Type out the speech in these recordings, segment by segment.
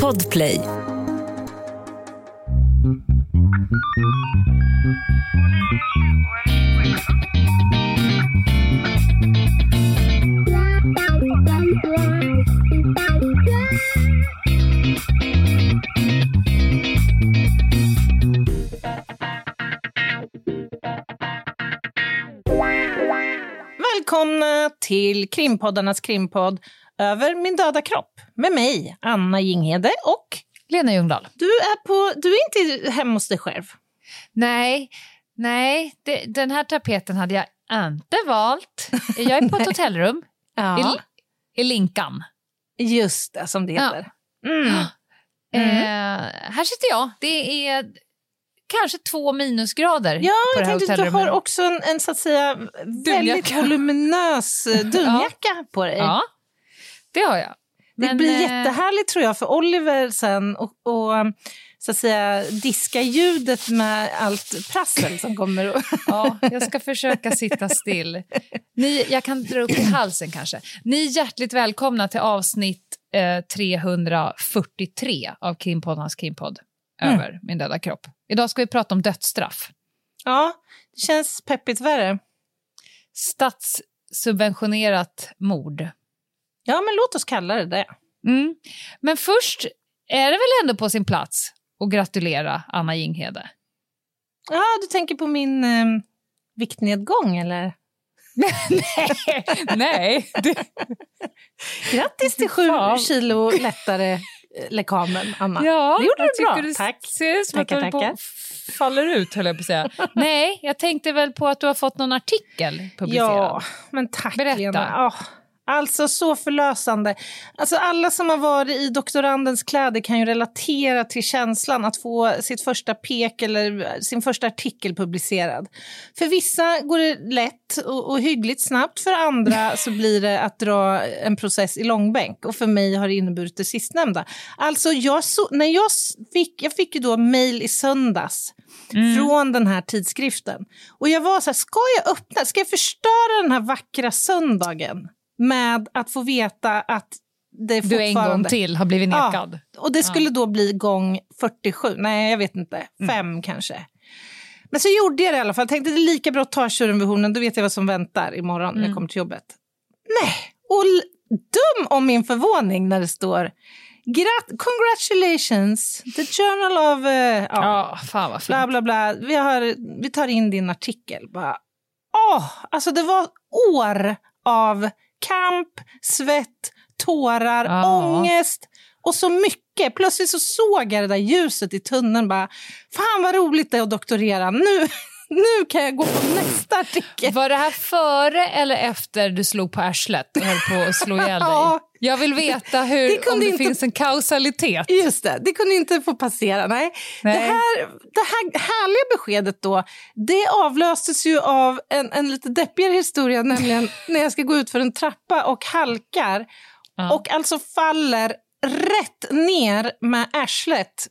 Podplay. Välkomna till krimpoddarnas krimpodd över min döda kropp med mig, Anna Jinghede och Lena Ljungdahl. du är, på, du är inte hemma hos dig själv. Nej, nej det, den här tapeten hade jag inte valt. Jag är på ett hotellrum Ja. i, i Linkan. Just det, som det heter. Mm. Eh, här sitter jag. Det är kanske två minusgrader Ja, på jag det här tänkte du har också en, en så att säga väldigt voluminös eh, dunjacka på dig. Ja, det har jag. Det Men, blir eh, jättehärligt tror jag för Oliver sen och, och så att säga diska ljudet med allt prassel som kommer. Och Ja, jag ska försöka sitta still. Ni, jag kan dra upp i halsen kanske. Ni är hjärtligt välkomna till avsnitt eh, 343 av Krimpoddarnas krimpodd Mm. över min döda kropp. Idag ska vi prata om dödsstraff. ja, det känns peppigt värre. Statssubventionerat mord. Ja, men låt oss kalla det det. Mm. Men först är det väl ändå på sin plats att gratulera Anna Jinghede. Ja, du tänker på min eh, viktnedgång eller? Nej, det, Grattis till sju Fan. kilo lättare eh, lekamen, Anna. Ja, det gjorde du bra. du Tack. ser ut som att du på faller ut, höll jag på att säga. Nej, jag tänkte väl på att du har fått någon artikel publicerad. Ja, men tack Berätta. Lena. Ja, alltså så förlösande. Alltså alla som har varit i doktorandens kläder kan ju relatera till känslan att få sitt första pek eller sin första artikel publicerad. För vissa går det lätt och, och hyggligt snabbt, för andra så blir det att dra en process i långbänk. Och för mig har det inneburit det sistnämnda. Alltså jag så, när jag fick, jag fick ju då mejl i söndags från den här tidskriften. Och jag var så här, ska jag öppna, ska jag förstöra den här vackra söndagen med att få veta att det Du en gång till har blivit nekad. Och det skulle då bli gång 47, nej jag vet inte, fem kanske. Men så gjorde jag det i alla fall, tänkte det är lika bra att ta tjuren vid hornen, då vet jag vad som väntar imorgon när jag kommer till jobbet. Nej, och dum om min förvåning när det står Grat- congratulations, the journal of... eh, ja, Ja, fan vad fint. bla bla bla, vi, har, vi tar in din artikel. Bara, åh, alltså det var år av kamp, svett, tårar, Ja. ångest och så mycket. Plötsligt så såg jag det där ljuset i tunneln. Bara, Fan vad roligt det är att doktorera. Nu, nu kan jag gå på nästa artikel. Var det här före eller efter du slog på arslet och höll på att slå ihjäl dig? Ja. Jag vill veta hur, Det om det inte- finns en kausalitet. Just det, det kunde inte få passera. Nej. Nej. Det, här, det här härliga beskedet då, det avlöstes ju av en, en lite deppigare historia, nämligen när jag ska gå ut för en trappa och halkar Ja. och alltså faller rätt ner med arslet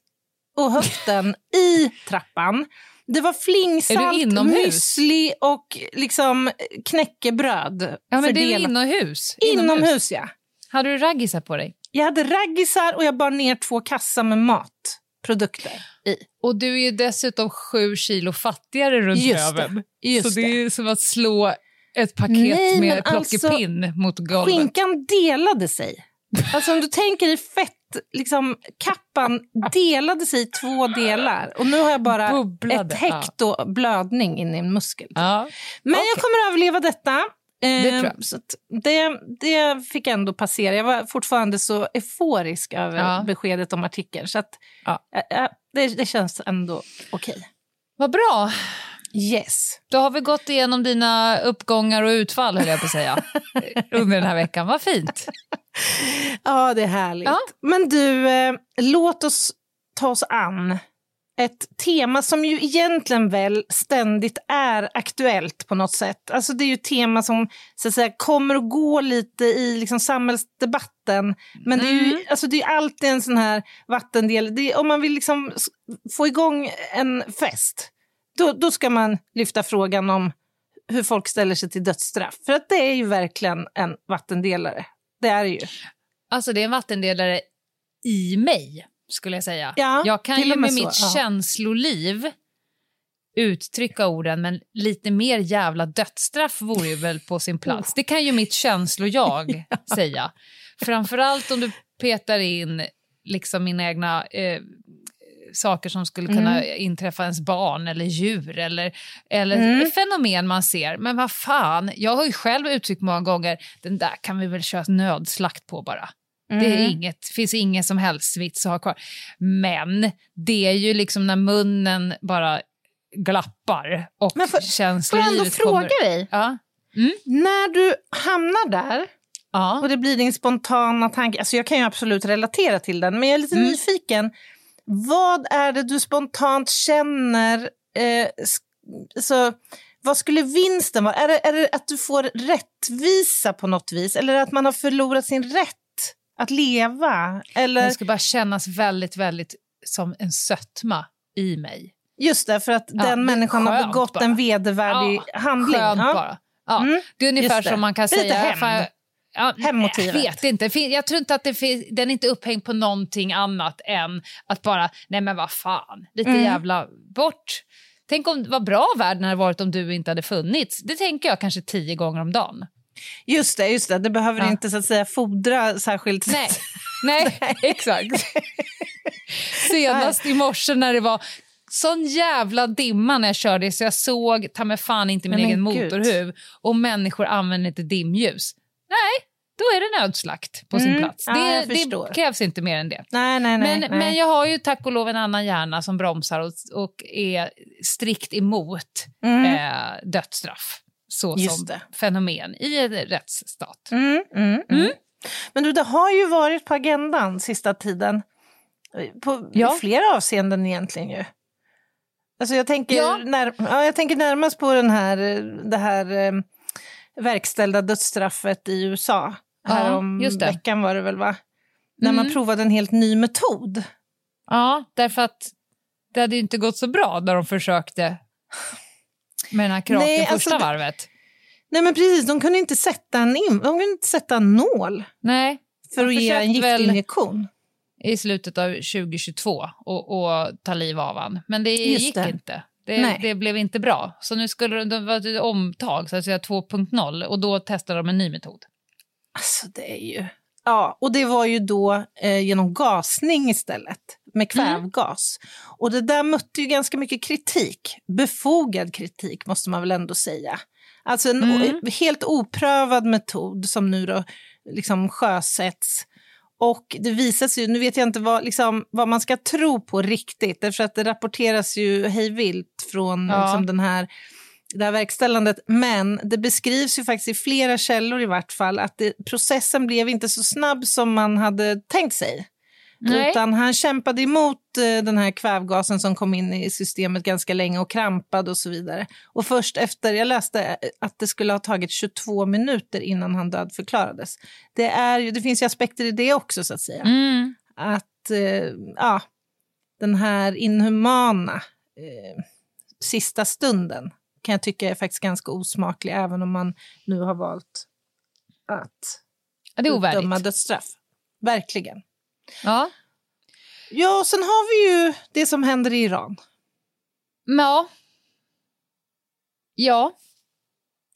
och höften i trappan. Det var flingsalt, müsli och liksom knäckebröd. Ja, men det är fördelat. inomhus. Inomhus, ja. Hade du raggisar på dig? Jag hade raggisar och jag bar ner två kassar med matprodukter i. Och du är ju dessutom sju kilo fattigare runt Just det, röven. just Så det är som att slå ett paket Nej, med alltså, plockepinn mot golvet. Skinkan delade sig. Alltså om du tänker i fett, liksom kappan delade sig i två delar. Och nu har jag bara Bubblade, ett hekto blödning in i en muskel. Ja. Men okej. jag kommer att överleva detta. Eh. Så det, det fick ändå passera. Jag var fortfarande så euforisk över Ja. beskedet om artikeln. Så att, Ja. eh, det, det känns ändå okej. Vad bra. Yes. Då har vi gått igenom dina uppgångar och utfall, höll jag på att säga, under den här veckan. Vad fint. Ja, det är härligt. Ja. Men du, eh, låt oss ta oss an ett tema som ju egentligen väl ständigt är aktuellt på något sätt. Alltså det är ju ett tema som så att säga, kommer att gå lite i liksom, samhällsdebatten. Men det är ju Mm. alltså, det är alltid en sån här vattendel. Är, om man vill liksom få igång en fest, då, då ska man lyfta frågan om hur folk ställer sig till dödsstraff. För att det är ju verkligen en vattendelare. Det är det ju. Alltså det är en vattendelare i mig, skulle jag säga. Ja, jag kan ju med med mitt så, ja. känsloliv uttrycka orden, men lite mer jävla dödsstraff vore ju väl på sin plats. Det kan ju mitt känslojag säga. Framförallt om du petar in liksom mina egna eh, saker som skulle kunna inträffa ens barn eller djur eller, eller Mm. fenomen man ser. Men vad fan, jag har ju själv uttryckt många gånger, den där kan vi väl köra nödslakt på bara. Det är Mm. inget, finns ingen som helst vits att ha kvar. Men det är ju liksom när munnen bara glappar och Men får- Får jag ändå fråga kommer... dig? Ja. När du hamnar där Ja. och det blir din spontana tanke, alltså jag kan ju absolut relatera till den, men jag är lite Mm. nyfiken. Vad är det du spontant känner? Eh, så, vad skulle vinsten vara? Är det, är det att du får rättvisa på något vis? Eller att man har förlorat sin rätt att leva? Eller, Det ska bara kännas väldigt, väldigt som en sötma i mig. just det, för att Ja, den människan har begått bara. en vedervärdig handling. Skönt Ja. bara. Ja. Mm, Det är ungefär det. som man kan Det är lite säga... hämnd. fan, Ja. Jag vet inte. Jag tror inte att det finns, den är inte upphängd på någonting annat än att bara, nej men vad fan, lite Mm. jävla bort. Tänk om vad bra världen hade varit om du inte hade funnits. Det tänker jag kanske tio gånger om dagen. Just det, just det. Det behöver Ja. inte så att säga fodra särskilt. Nej, nej, exakt. Senast i morse när det var sån jävla dimma när jag körde så jag såg ta mig fan inte min egen men gud. motorhuv och människor använder inte dimljus. Nej, då är det nödslakt på sin Mm, plats. ja, det, krävs inte mer än det. Nej, nej, nej. Men, men jag har ju tack och lov en annan hjärna som bromsar och, och är strikt emot Mm. eh, dödsstraff så Just som det. fenomen i en rättsstat. Mm, mm, mm. Men du, det har ju varit på agendan sista tiden. På Ja. flera avseenden egentligen ju. Alltså jag tänker, Ja. när, ja, jag tänker närmast på den här, det här eh, verkställda dödsstraffet i USA. Ja, Härom veckan var det väl va? När man Mm. provade en helt ny metod. Ja, därför att det hade inte gått så bra när de försökte med den här kraken Nej, alltså första det- varvet. Nej men precis, de kunde inte sätta en, in, de kunde inte sätta en nål Nej, för att ge en giftinjektion. i slutet av 2022 och, och ta liv av han. Men det Just gick det. inte. Det, det blev inte bra. Så nu skulle det, det vara ett omtag, så att säga 2.0, och då testade de en ny metod. Alltså det är ju... Ja, och det var ju då eh, genom gasning istället, med kvävgas. Och det där mötte ju ganska mycket kritik. Befogad kritik måste man väl ändå säga. Alltså en Mm. helt oprövad metod som nu då liksom sjösätts. Och det visar sig ju, nu vet jag inte vad, liksom, vad man ska tro på riktigt, därför att det rapporteras ju hejvilt från Ja. liksom, den här, det här verkställandet. Men det beskrivs ju faktiskt i flera källor i vart fall att det, processen blev inte så snabb som man hade tänkt sig. Nej. Utan han kämpade emot eh, den här kvävgasen som kom in i systemet ganska länge och krampade och så vidare. Och först efter, jag läste eh, att det skulle ha tagit 22 minuter innan han dödförklarades. Det, är det finns ju aspekter i det också så att säga. Mm. Att eh, ja, den här inhumana eh, sista stunden kan jag tycka är faktiskt ganska osmaklig även om man nu har valt att Ja, det är utdöma ovärdigt. dödsstraff. Verkligen. Ja. Ja, och sen har vi ju det som händer i Iran. Ja. Ja.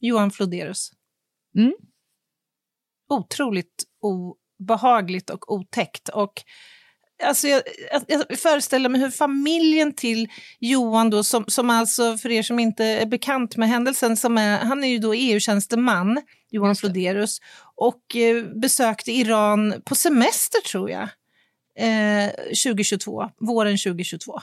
Johan Floderus. Mm. Otroligt obehagligt och otäckt. Och alltså jag, jag, föreställer mig hur familjen till Johan, då, som, som alltså för er som inte är bekant med händelsen, som är, han är ju då EU-tjänsteman, Johan. Floderus, och eh, besökte Iran på semester tror jag, eh, 2022, våren 2022.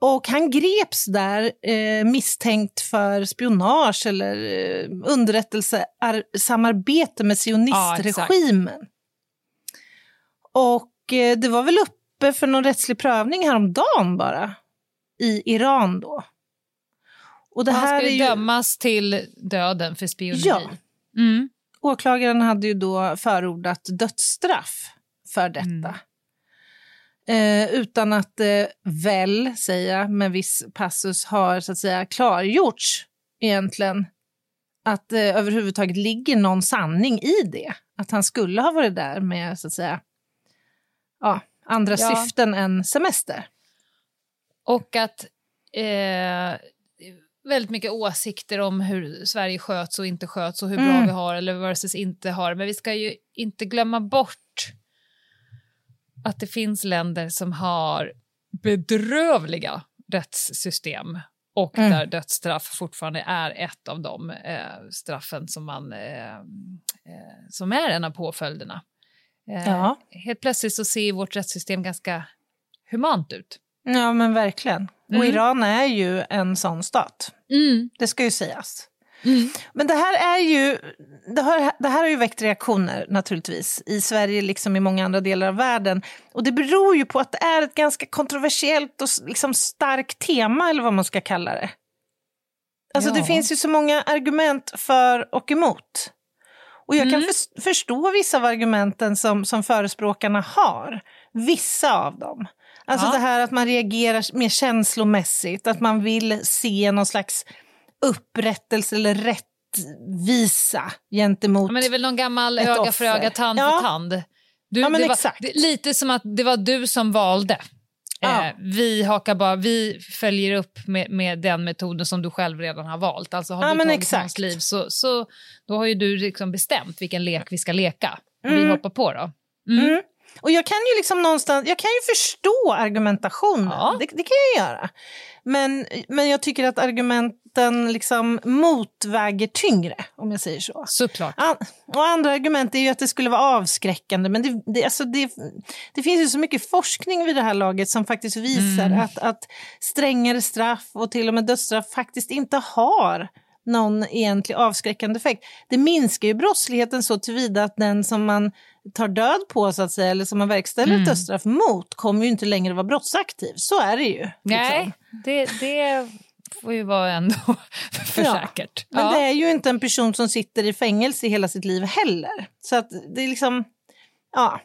Och han greps där eh, misstänkt för spionage eller eh, underrättelsesamarbete med sionistregimen. och eh, det var väl uppe för någon rättslig prövning häromdagen bara i Iran då. Och det Han ska är ju ju... dömas till döden för spioneri. Ja. Mm. Åklagaren hade ju då förordat dödsstraff för detta. Mm. Eh, utan att det väl, säger jag, med viss passus har så att säga klargjorts egentligen att det överhuvudtaget ligger någon sanning i det. Att han skulle ha varit där med så att säga ja, andra Ja. syften än semester. Och att eh, väldigt mycket åsikter om hur Sverige sköts och inte sköts och hur bra Mm. vi har eller versus inte har. Men vi ska ju inte glömma bort att det finns länder som har bedrövliga rättssystem och Mm. där dödsstraff fortfarande är ett av de eh, straffen som, man, eh, eh, som är en av påföljderna. Eh, Ja. Helt plötsligt så ser vårt rättssystem ganska humant ut. Ja, men verkligen. Och Mm. Iran är ju en sån stat. Det ska ju sägas. Mm. Men det här är ju, det, har, det här har ju väckt reaktioner naturligtvis i Sverige liksom i många andra delar av världen. Och det beror ju på att det är ett ganska kontroversiellt och liksom starkt tema eller vad man ska kalla det. Alltså det Ja. finns ju så många argument för och emot. Och jag kan Mm. förs- förstå vissa av argumenten som, som förespråkarna har. Vissa av dem. Alltså Ja. det här att man reagerar mer känslomässigt, att man vill se någon slags upprättelse eller rättvisa gentemot... Ja, men det är väl någon gammal öga offer. för öga, tand Ja. för tand. Du, Ja, men var, exakt. det, lite som att det var du som valde. Ja. Eh, vi, hakar bara, vi följer upp med, med den metoden som du själv redan har valt. Alltså har Ja, du tagit exakt. någons liv så, så då har ju du liksom bestämt vilken lek vi ska leka. Och Vi Mm. hoppar på då. Mm. Mm. Och jag kan ju liksom någonstans, jag kan ju förstå argumentationen, Ja. det, det kan jag göra. Men, men jag tycker att argumenten liksom motväger tyngre, om jag säger så. Såklart. An- och andra argument är ju att det skulle vara avskräckande, men det, det, alltså det, det finns ju så mycket forskning vid det här laget som faktiskt visar Mm. att, att strängare straff och till och med dödsstraff faktiskt inte har någon egentlig avskräckande effekt. Det minskar ju brottsligheten så tillvida att den som man tar död på, så att säga, eller som man verkställer Mm. ett dödsstraff mot, kommer ju inte längre vara brottsaktiv. Så är det ju. liksom. Nej, det, det får ju vara ändå för Ja, säkert. Men Ja. det är ju inte en person som sitter i fängelse hela sitt liv heller. Så att det är liksom, ja.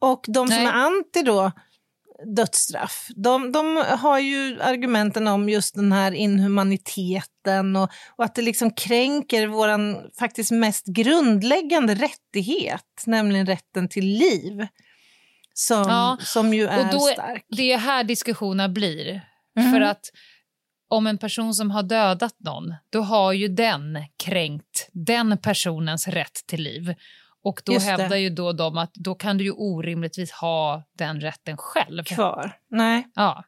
Och de som Nej. är anti då dödsstraff, de, de har ju argumenten om just den här inhumaniteten och, och att det liksom kränker våran faktiskt mest grundläggande rättighet, nämligen rätten till liv. Som, Ja, som ju är Och då stark. Det är här diskussionerna blir. Mhm. För att om en person som har dödat någon, då har ju den kränkt den personens rätt till liv. Och då Just det. hävdar ju då de att då kan du ju orimligtvis ha den rätten själv. Kvar. Nej. Ja.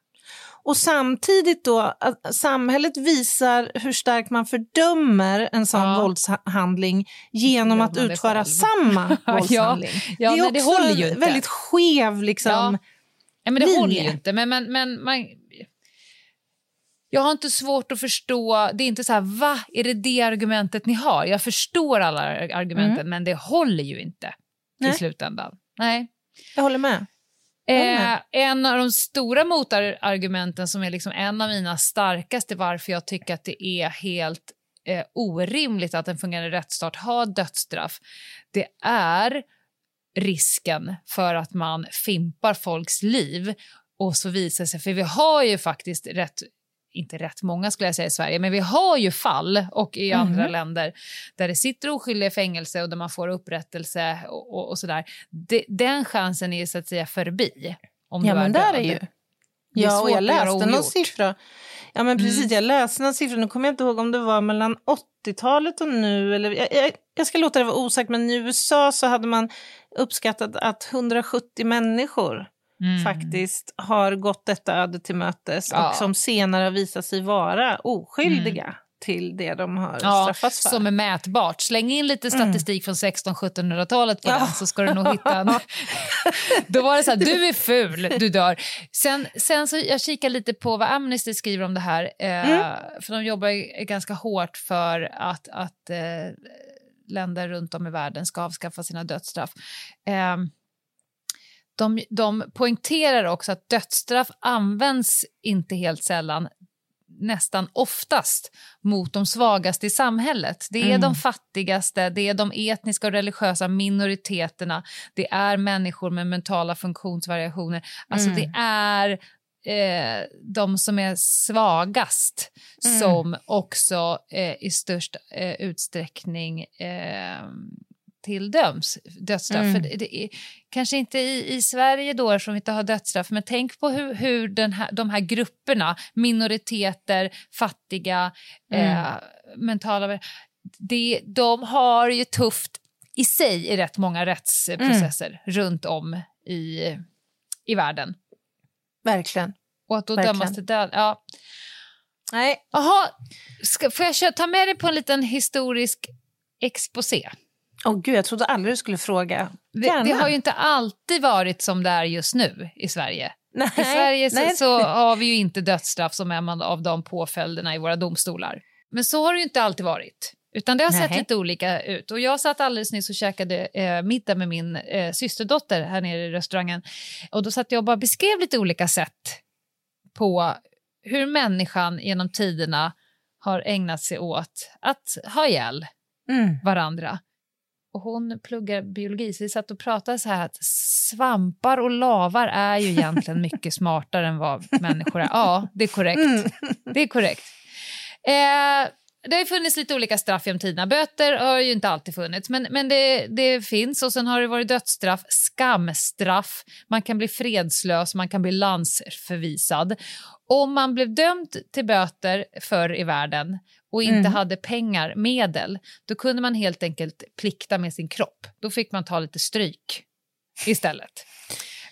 Och samtidigt då att samhället visar hur starkt man fördömer en sån Ja. våldshandling genom att utföra samma Ja, våldshandling. ja, det är men det också håller ju en inte. väldigt skev liksom. Ja. Nej, men det linje. håller ju inte. Men, men, men man, jag har inte svårt att förstå. Det är inte så här, va? Är det det argumentet ni har? Jag förstår alla argumenten, men det håller ju inte Mm. Nej. i slutändan. Nej. Jag håller med. håller Eh, en av de stora motargumenten som är liksom en av mina starkaste varför jag tycker att det är helt eh, orimligt att en fungerande rättsstat har dödsstraff, det är risken för att man fimpar folks liv och så visar sig, för vi har ju faktiskt rätt inte rätt många skulle jag säga i Sverige, men vi har ju fall och i andra Mhm. länder där det sitter oskyldiga i fängelse och där man får upprättelse och, och, och sådär. Det, den chansen är ju så att säga förbi. Om Ja du men är där död. är ju. Ja, och jag läste någon siffra. Ja men precis, Mm. jag läste någon siffra, nu kommer jag inte ihåg om det var mellan 80-talet och nu, eller jag, jag, jag ska låta det vara osagt, men i USA så hade man uppskattat att 170 människor Mm. faktiskt har gått detta öde till mötes Ja. och som senare har visat sig vara oskyldiga till det de har Mm. Ja, straffats för. som är mätbart. Släng in lite statistik från 1600-1700-talet på Ja. den så ska du nog hitta en. Då var det så här, du är ful, du dör. Sen, sen så jag kikar lite på vad Amnesty skriver om det här. Eh, Mm. För de jobbar ganska hårt för att, att eh, länder runt om i världen ska avskaffa sina dödsstraff. Eh, de, de poängterar också att dödsstraff används inte helt sällan nästan oftast mot de svagaste i samhället. Det är Mm. de fattigaste, det är de etniska och religiösa minoriteterna, det är människor med mentala funktionsvariationer. Alltså Mm. det är eh, de som är svagast Mm. som också eh, i störst eh, utsträckning eh, tilldöms dödsstraff. Mm. För det, är, kanske inte i, i Sverige då eftersom vi inte har dödsstraff, men tänk på hur, hur den här, de här grupperna, minoriteter, fattiga, Mm. eh, mentala... Det, de har ju tufft i sig i rätt många rättsprocesser Mm. runt om i, i världen. Verkligen. Och att då Verkligen. dömas till död. Ja. Nej. Jaha, ska, får jag ta med dig på en liten historisk exposé? Åh gud, jag trodde aldrig du skulle fråga. Det, det har ju inte alltid varit som det är just nu i Sverige. Nej. I Sverige så, så har vi ju inte dödsstraff som en av de påföljderna i våra domstolar. Men så har det ju inte alltid varit. Utan det har sett Nej. lite olika ut. Och jag satt alldeles nyss och käkade eh, middag med min eh, systerdotter här nere i restaurangen. Och då satt jag och bara beskrev lite olika sätt på hur människan genom tiderna har ägnat sig åt att ha ihjäl Mm. varandra. Och hon pluggar biologi, så vi satt och pratade så här att svampar och lavar är ju egentligen mycket smartare än vad människor är. Ja, det är korrekt. Mm. Det är korrekt. Eh, det har funnits lite olika straff genom tiderna. Böter har ju inte alltid funnits, men, men det, det finns. Och sen har det varit dödsstraff, skamstraff, man kan bli fredslös, man kan bli landsförvisad. Om man blev dömd till böter förr i världen och inte Mm. hade pengar, medel, då kunde man helt enkelt plikta med sin kropp. Då fick man ta lite stryk istället.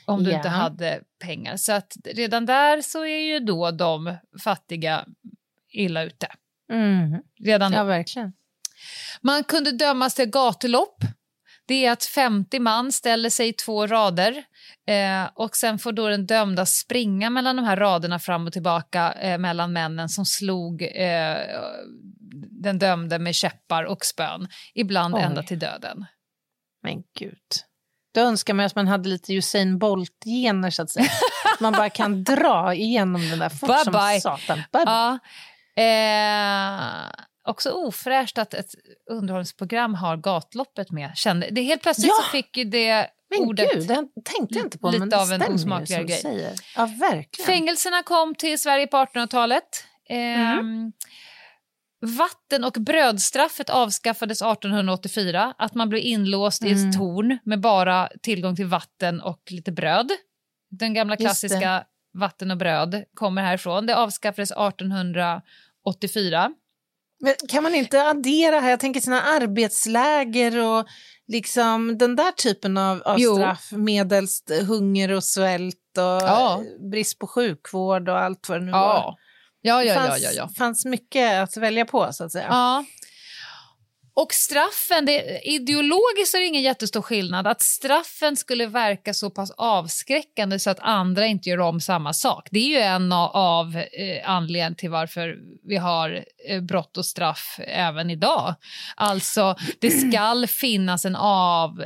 Om du Ja. inte hade pengar. Så att redan där så är ju då de fattiga illa ute. Mm. Redan Ja, verkligen. Man kunde dömas till gatulopp. Det är att 50 man ställer sig i två rader eh, och sen får då den dömda springa mellan de här raderna fram och tillbaka eh, mellan männen som slog eh, den dömde med käppar och spön, ibland Oj. ända till döden. Men gud. Då önskar man att man hade lite Usain Bolt-gener så att säga. Att man bara kan dra igenom den där fort Bye som bye. satan. Bye bye. Ja. Eh, också ofräscht att ett underhållningsprogram har gatloppet med. Kände, det helt plötsligt Ja! så fick det Men ordet... gud, det tänkte jag inte på. lite men det av en osmakligare grej. säger. Ja, verkligen. Fängelserna kom till Sverige på 1800-talet. Ehm, Vatten och brödstraffet avskaffades 1884. Att man blev inlåst i Mm. ett torn med bara tillgång till vatten och lite bröd. Den gamla klassiska vatten och bröd kommer härifrån. Det avskaffades 1884. Men kan man inte addera här, jag tänker sina arbetsläger och liksom den där typen av, av straff medelst hunger och svält och Ja. brist på sjukvård och allt vad det nu var. Ja. Ja, ja, ja, fanns, ja, ja. fanns mycket att välja på så att säga. Ja. Och straffen, det, ideologiskt är det ingen jättestor skillnad. Att straffen skulle verka så pass avskräckande så att andra inte gör om samma sak. Det är ju en av eh, anledningarna till varför vi har eh, brott och straff även idag. Alltså, det skall finnas en av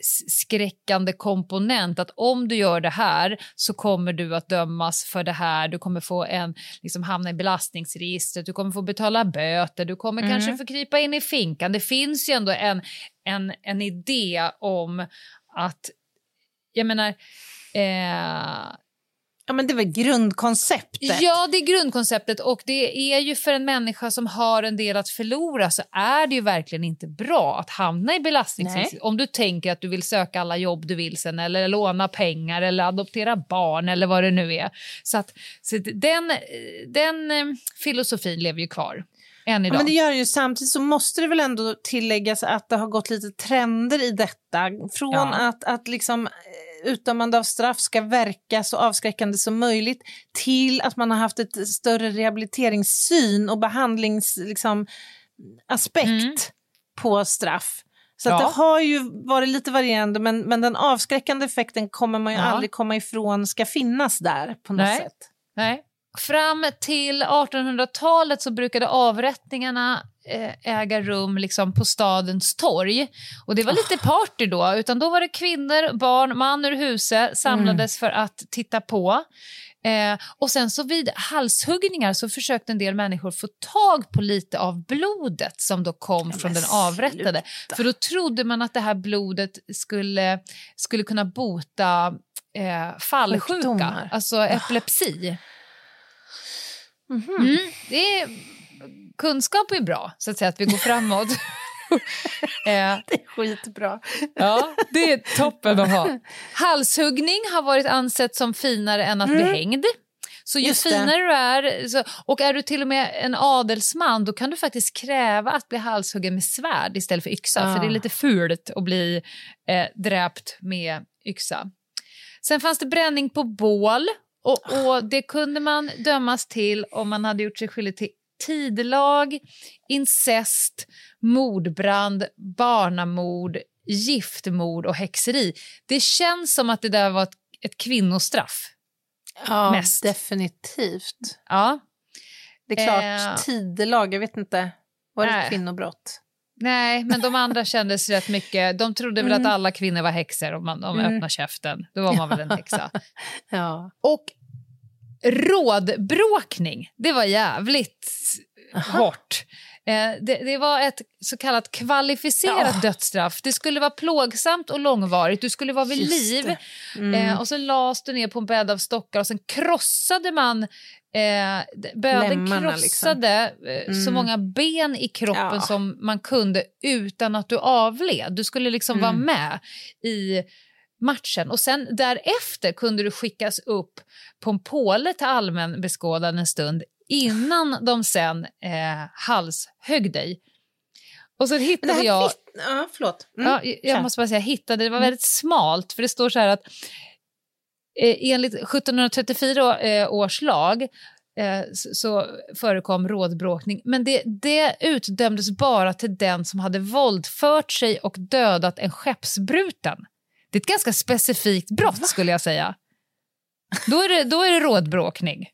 avskräckande komponent att om du gör det här så kommer du att dömas för det här, du kommer få en, liksom hamna i belastningsregistret, du kommer få betala böter, du kommer Mm. kanske få krypa in i finkan. Det finns ju ändå en, en, en idé om att, jag menar, eh, Ja, men det var grundkonceptet. Ja, det är grundkonceptet och det är ju för en människa som har en del att förlora så är det ju verkligen inte bra att hamna i belastningsregistret. Om du tänker att du vill söka alla jobb du vill sen eller låna pengar eller adoptera barn eller vad det nu är. Så, att, så den, den eh, filosofin lever ju kvar Ja, men det gör ju. Samtidigt så måste det väl ändå tilläggas att det har gått lite trender i detta. Från Ja. att, att liksom eh, utdömande av straff ska verka så avskräckande som möjligt till att man har haft ett större rehabiliteringssyn och behandlings liksom, aspekt Mm. på straff. Så Ja. det har ju varit lite varierande men, men den avskräckande effekten kommer man ju Ja. aldrig komma ifrån ska finnas där på något Nej. sätt. Nej. Fram till 1800-talet så brukade avrättningarna äga rum liksom på stadens torg. Och det var lite party då, utan då var det kvinnor, barn, man ur huset samlades för att titta på. Eh, och sen så vid halshuggningar så försökte en del människor få tag på lite av blodet som då kom från men den avrättade. sluta. För då trodde man att det här blodet skulle, skulle kunna bota eh, fallsjuka, Sjukdomar. alltså epilepsi. Mhm. Mm, det är, kunskap är bra, så att säga, att vi går framåt. Eh, Det är skitbra. ja, det är toppen att ha. Halshuggning har varit ansett som finare än att bli hängd. Så ju Mm. Just det. finare du är, så, och är du till och med en adelsman då kan du faktiskt kräva att bli halshuggen med svärd istället för yxa. Ah. För det är lite fult att bli eh, dräpt med yxa. Sen fanns det bränning på bål och, och det kunde man dömas till om man hade gjort sig skyldig till tidelag, incest, mordbrand, barnamord, giftmord och häxeri. Det känns som att det där var ett, ett kvinnostraff. Ja, Mest. definitivt. Ja. Det är klart, Eh. tidelag, jag vet inte. Var det Nej. ett kvinnobrott? Nej, men de andra kändes rätt mycket... De trodde väl Mm. att alla kvinnor var häxor om man om Mm. öppnar käften. Då var man väl en häxa. Ja. Och rådbråkning, det var jävligt hårt. Eh, det, det var ett så kallat kvalificerat Ja. dödsstraff. Det skulle vara plågsamt och långvarigt. Du skulle vara vid Just liv. Mm. Eh, och så lades du ner på en bädd av stockar och sen krossade man Eh, böden Lemmarna, krossade eh, så Mm. många ben i kroppen Ja. som man kunde utan att du avled. Du skulle liksom Mm. vara med i matchen. Och sen därefter kunde du skickas upp på en påle till allmän beskådan en stund innan de sen eh, halshögg dig. Och så hittade här jag... Ja, förlåt. Mm. Ja, jag måste bara säga, hittade, det var Mm. väldigt smalt för det står så här att eh, enligt 1734 eh, års lag eh, så förekom rådbråkning, men det, det utdömdes bara till den som hade våldfört sig och dödat en skeppsbruten. Det är ett ganska specifikt brott skulle jag säga. Då är det, då är det rådbråkning.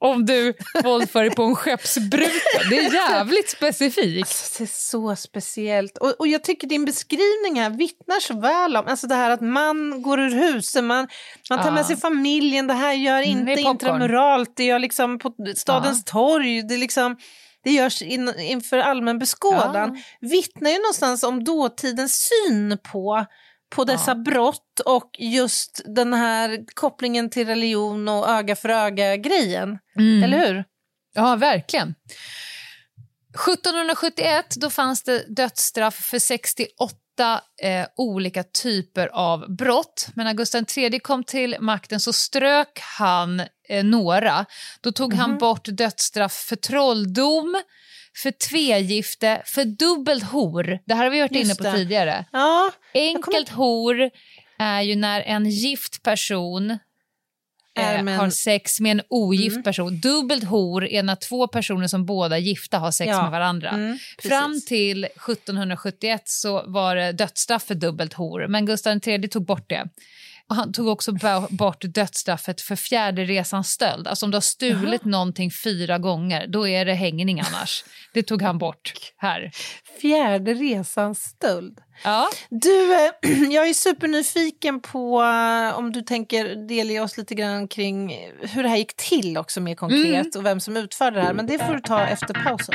Om du våldför dig på en skeppsbruten. Det är jävligt specifikt. Alltså, det är så speciellt. Och, och jag tycker din beskrivning här vittnar så väl om alltså det här att man går ur huset, man, man tar Ja. med sig familjen, det här gör Mm, inte popcorn. intramuralt, det gör liksom på stadens torg, det, är liksom, det görs in, inför allmän beskådan. Vittnar ju någonstans om dåtidens syn på på dessa Ja. brott och just den här kopplingen till religion och öga för öga-grejen. Mm. Eller hur? Ja, verkligen. 1771 då fanns det dödsstraff för 68 eh, olika typer av brott. Men när Gustav III kom till makten så strök han eh, några. Då tog han Mhm. bort dödsstraff för trolldom, för tvegifte, för dubbelt hor. Det här har vi varit Just inne på det. tidigare. Ja, Enkelt hor är ju när en gift person eh, med en- har sex med en ogift Mm. person. Dubbelt hor är när två personer som båda är gifta har sex Ja. med varandra. mm, Fram till 1771 så var det dödsstraff för dubbelt hor, men Gustav III tog bort det. Och han tog också bort dödsstraffet för fjärde resans stöld. Alltså om du har stulit någonting fyra gånger, då är det hängning annars. Det tog han bort här. Fjärde resans stöld. Ja. Du, eh, jag är supernyfiken på eh, om du tänker delge oss lite grann kring hur det här gick till också mer konkret Mm. och vem som utförde det här. Men det får du ta efter pausen.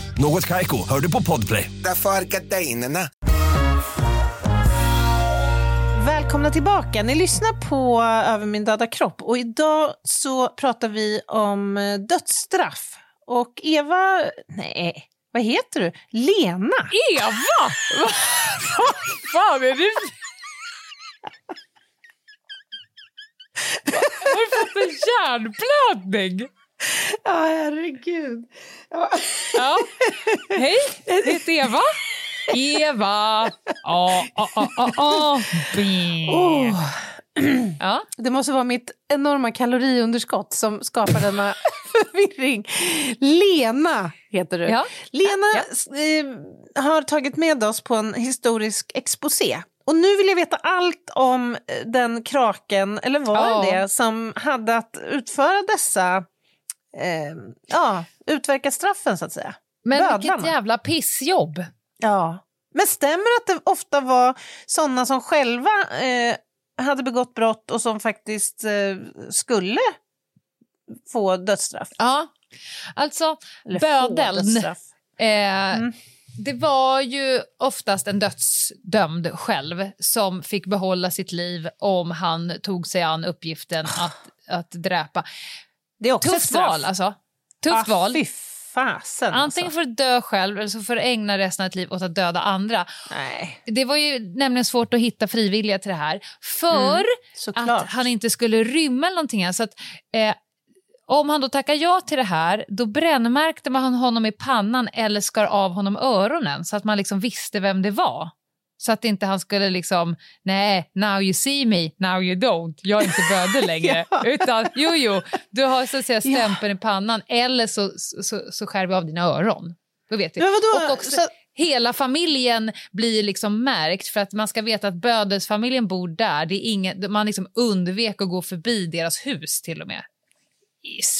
Något Kaiko, hör du på Podplay. Därför är gardinerna. Välkomna tillbaka. Ni lyssnar på Över min döda kropp och idag så pratar vi om eh, dödsstraff. Och Eva, nej, vad heter du? Lena. Eva! Vad fan är det? Har du fått en hjärnblödning? Ja, herregud. Ja. Ja. Hej, jag heter Eva. Eva. Ja, ja, ja, ja. Oh. Ja. Det måste vara mitt enorma kaloriunderskott som skapar denna förvirring. Lena heter du. Ja. Lena Ja, Eh, har tagit med oss på en historisk exposé. Och nu vill jag veta allt om eh, den kraken, eller var Ja. det det, som hade att utföra dessa, eh, ja, utverka straffen så att säga. Men Bödlarna. vilket jävla pissjobb. Ja, Men stämmer att det ofta var sådana som själva eh, hade begått brott och som faktiskt eh, skulle få dödsstraff? Ja, alltså Eller bödeln. Eh, Mm. Det var ju oftast en dödsdömd själv som fick behålla sitt liv om han tog sig an uppgiften att, att dräpa. Det är också ett Tufft straff. val alltså. Tufft ah, val. Fy fasen Antingen alltså. får du dö själv eller så får du ägna resten av ditt liv åt att döda andra. Nej, Det var ju nämligen svårt att hitta frivilliga till det här. För Mm, att han inte skulle rymma eller någonting. Så att, eh, om han då tackar ja till det här, då brännmärkte man honom i pannan eller skar av honom öronen så att man liksom visste vem det var. Så att inte han skulle liksom, nej, now you see me, now you don't, jag är inte bödel längre. Ja. Utan, jo, jo, du har så att säga stämpeln i pannan eller så, så, så skär vi av dina öron. Då vet vi. Och också, Så- Hela familjen blir liksom märkt för att man ska veta att bödelsfamiljen bor där. Det är ingen, man liksom undvek att gå förbi deras hus till och med.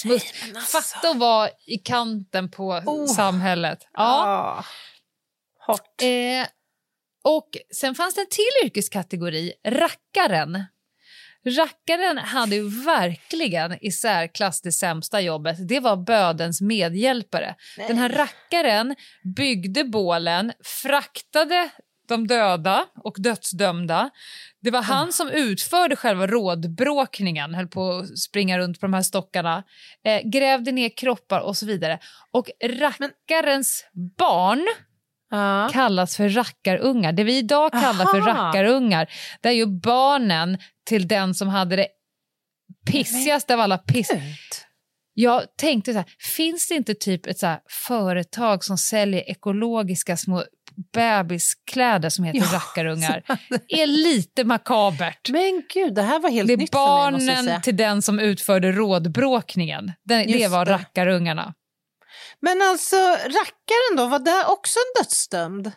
Alltså. Fatta att vara i kanten på Oh. samhället. Ja. Ja. Hårt. Eh, och sen fanns det en till yrkeskategori, rackaren. Rackaren hade ju verkligen i särklass det sämsta jobbet. Det var bödens medhjälpare. Den här rackaren byggde bålen, fraktade de döda och dödsdömda. Det var han som utförde själva rådbråkningen, höll på att springa runt på de här stockarna, eh, grävde ner kroppar och så vidare. Och rackarens barn Ja. kallas för rackarungar. Det vi idag kallar för Aha. rackarungar, det är ju barnen till den som hade det pissigaste av alla piss. Jag tänkte så här, finns det inte typ ett så företag som säljer ekologiska små bebiskläder som heter Ja, rackarungar? är lite makabert. Men gud, det här var helt Det är nytt för mig. Måste jag barnen till den som utförde rådbråkningen. Det, det var det. rackarungarna. Men alltså, rackaren då, var det också en dödsdömd?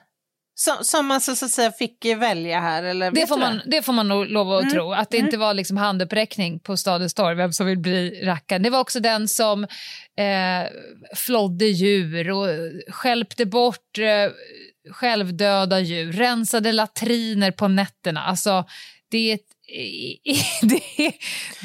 Som, som alltså så att säga fick välja här? Eller Det får, man, det får man nog lov att Mm. tro. Att det inte var liksom handuppräckning på Stadens torg, vem som vill bli rackaren. Det var också den som eh, flodde djur och skälpte bort eh, självdöda djur, rensade latriner på nätterna. Alltså, det är, ett, det är,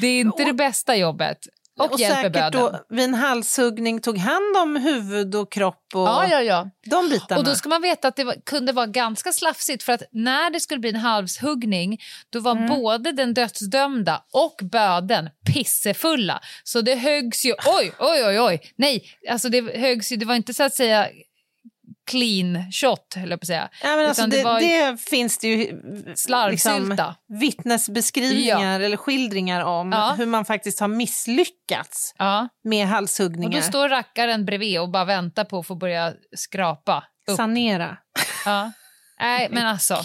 det är inte det bästa jobbet. Och, Och hjälper säkert böden. då vid en halshuggning tog hand om huvud och kropp och Ja, ja, ja. de bitarna. Och då ska man veta att det var, kunde vara ganska slafsigt för att när det skulle bli en halshuggning då var både den dödsdömda och böden pissefulla. Så det höggs ju, oj, oj, oj, oj, nej, alltså det höggs ju, det var inte så att säga clean shot, höll jag på att säga. ja, men alltså det det, det finns det ju liksom, Slarvsylta. vittnesbeskrivningar eller skildringar om Ja. hur man faktiskt har misslyckats Ja. med Och halshuggningar. då står rackaren bredvid och bara väntar på att få börja skrapa upp. Sanera. Ja. Nej, men alltså.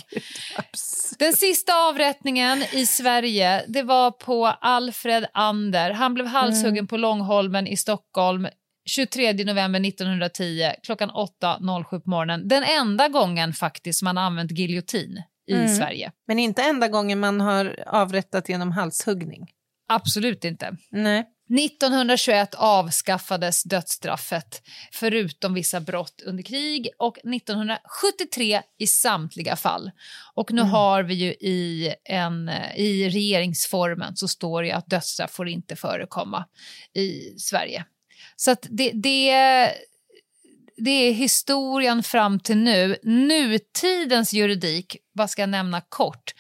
Den sista avrättningen i Sverige det var på Alfred Ander. Han blev halshuggen på Långholmen i Stockholm 23 november 1910 klockan 8.07 på morgonen. Den enda gången faktiskt man använt giljotin i Mm. Sverige. Men inte enda gången man har avrättat genom halshuggning. Absolut inte. Nej. 1921 avskaffades dödsstraffet förutom vissa brott under krig och 1973 i samtliga fall. Och nu har vi ju i, en, i regeringsformen så står det att dödsstraff får inte förekomma i Sverige. Så att det, det, det är historien fram till nu. Nutidens juridik, vad ska jag nämna kort?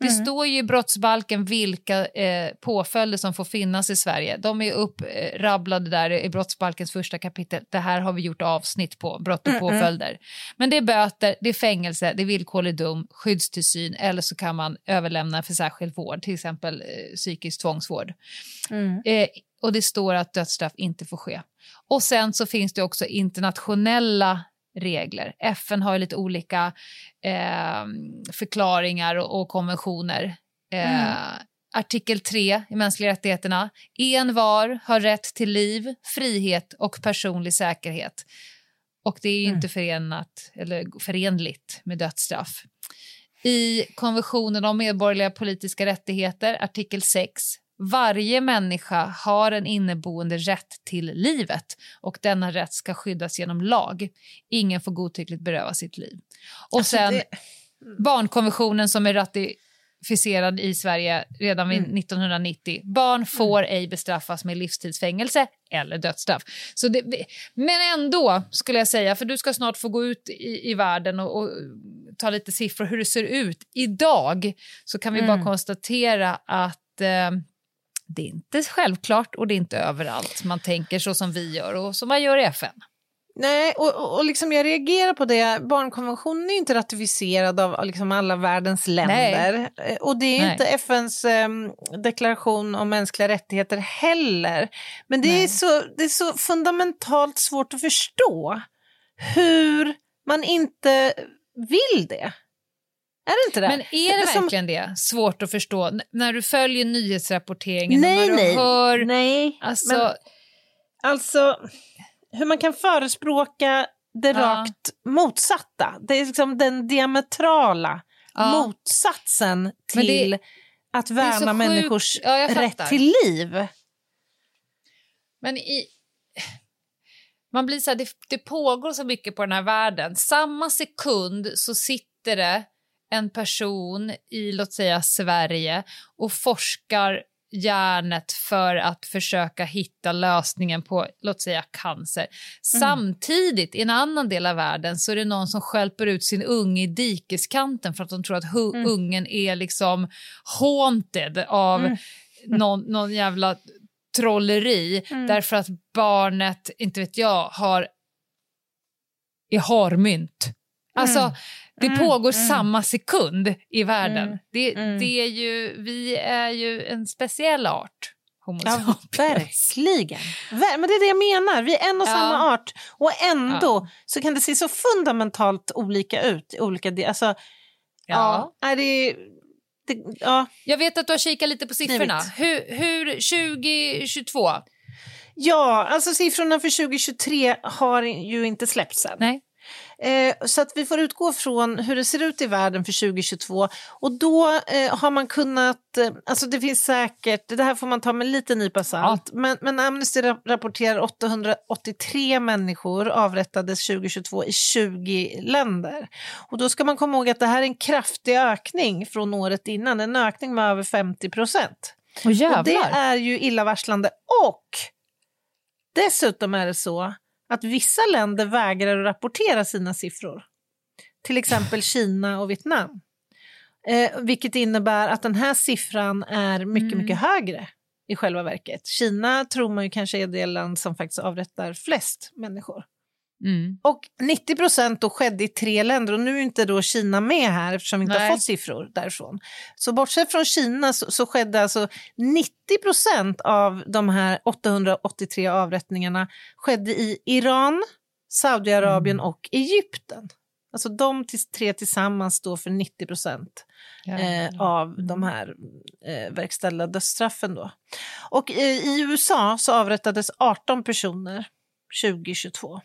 Det står ju i brottsbalken vilka eh, påföljder som får finnas i Sverige. De är upprabblade där i brottsbalkens första kapitel. Det här har vi gjort avsnitt på, brott och påföljder. Men det är böter, det är fängelse, det är villkorlig dom, skyddstillsyn eller så kan man överlämna för särskild vård, till exempel eh, psykisk tvångsvård. Eh, och det står att dödsstraff inte får ske. Och sen så finns det också internationella regler. FN har lite olika eh, förklaringar och, och konventioner. Eh, Artikel 3 i mänskliga rättigheterna. En var har rätt till liv, frihet och personlig säkerhet. Och det är ju inte förenat, eller förenligt med dödsstraff. I konventionen om medborgerliga politiska rättigheter, artikel 6, Varje människa har en inneboende rätt till livet och denna rätt ska skyddas genom lag. Ingen får godtyckligt beröva sitt liv. Och Alltså, sen det- barnkonventionen som är ratificerad i Sverige redan vid Mm. 1990. Barn får ej bestraffas med livstidsfängelse eller dödsstraff. Så det, men ändå, skulle jag säga, för du ska snart få gå ut i, i världen och, och ta lite siffror hur det ser ut. Idag så kan vi bara Mm. konstatera att eh, det är inte självklart och det är inte överallt man tänker så som vi gör och som man gör i FN. Nej, och, och, liksom jag reagerar på det. Barnkonventionen är inte ratificerad av liksom alla världens länder. Eh, Och det är Nej. inte FNs em, deklaration om mänskliga rättigheter heller. Men det är, Nej. så, det är så fundamentalt svårt att förstå hur man inte vill det. Är det inte det? Men är det Som- verkligen det? Svårt att förstå. N- när du följer nyhetsrapporteringen och Nej, när du nej. hör... Nej, Alltså, men alltså hur man kan förespråka det Ja. rakt motsatta. Det är liksom den diametrala Ja. motsatsen till det- att värna människors Ja, rätt till liv. Men i... Man blir så här, det, det pågår så mycket på den här världen. Samma sekund så sitter det en person i, låt säga, Sverige och forskar hjärnet för att försöka hitta lösningen på, låt säga, cancer. Samtidigt, i en annan del av världen, så är det någon som stjälper ut sin unge i dikeskanten för att de tror att hu- ungen är liksom haunted av någon, någon jävla trolleri därför att barnet, inte vet jag, har är harmynt. Alltså, det pågår samma sekund i världen. Det, det är ju, vi är ju en speciell art, Homo Ja, sapiens. verkligen. Ver- Men det är det jag menar, vi är en och Ja. samma art och ändå Ja. så kan det se så fundamentalt olika ut. Olika alltså, ja. Ja. är det, det, ja. Jag vet att du har kikat lite på siffrorna. Hur, hur 2022? ja, alltså siffrorna för 2023 har ju inte släppts än. Nej. Eh, så att vi får utgå från hur det ser ut i världen för 2022. Och då eh, har man kunnat, eh, alltså det finns säkert, det här får man ta med lite nypa salt, men, men Amnesty ra- rapporterar 883 människor avrättades 2022 i 20 länder. Och då ska man komma ihåg att det här är en kraftig ökning från året innan, en ökning med över 50 procent. Och Och det är ju illavarslande. Och dessutom är det så att vissa länder vägrar att rapportera sina siffror. Till exempel Kina och Vietnam. Eh, vilket innebär att den här siffran är mycket, Mm. mycket högre i själva verket. Kina tror man ju kanske är det land som faktiskt avrättar flest människor. Mm. Och 90 procent då skedde i tre länder och nu är inte då Kina med här eftersom vi inte Nej. har fått siffror därifrån. Så bortsett från Kina så, så skedde alltså 90 procent av de här 883 avrättningarna skedde i Iran, Saudiarabien och Egypten. Alltså de tre tillsammans står för 90 procent eh, av de här eh, verkställda dödsstraffen. Då. Och eh, i USA så avrättades 18 personer 2022.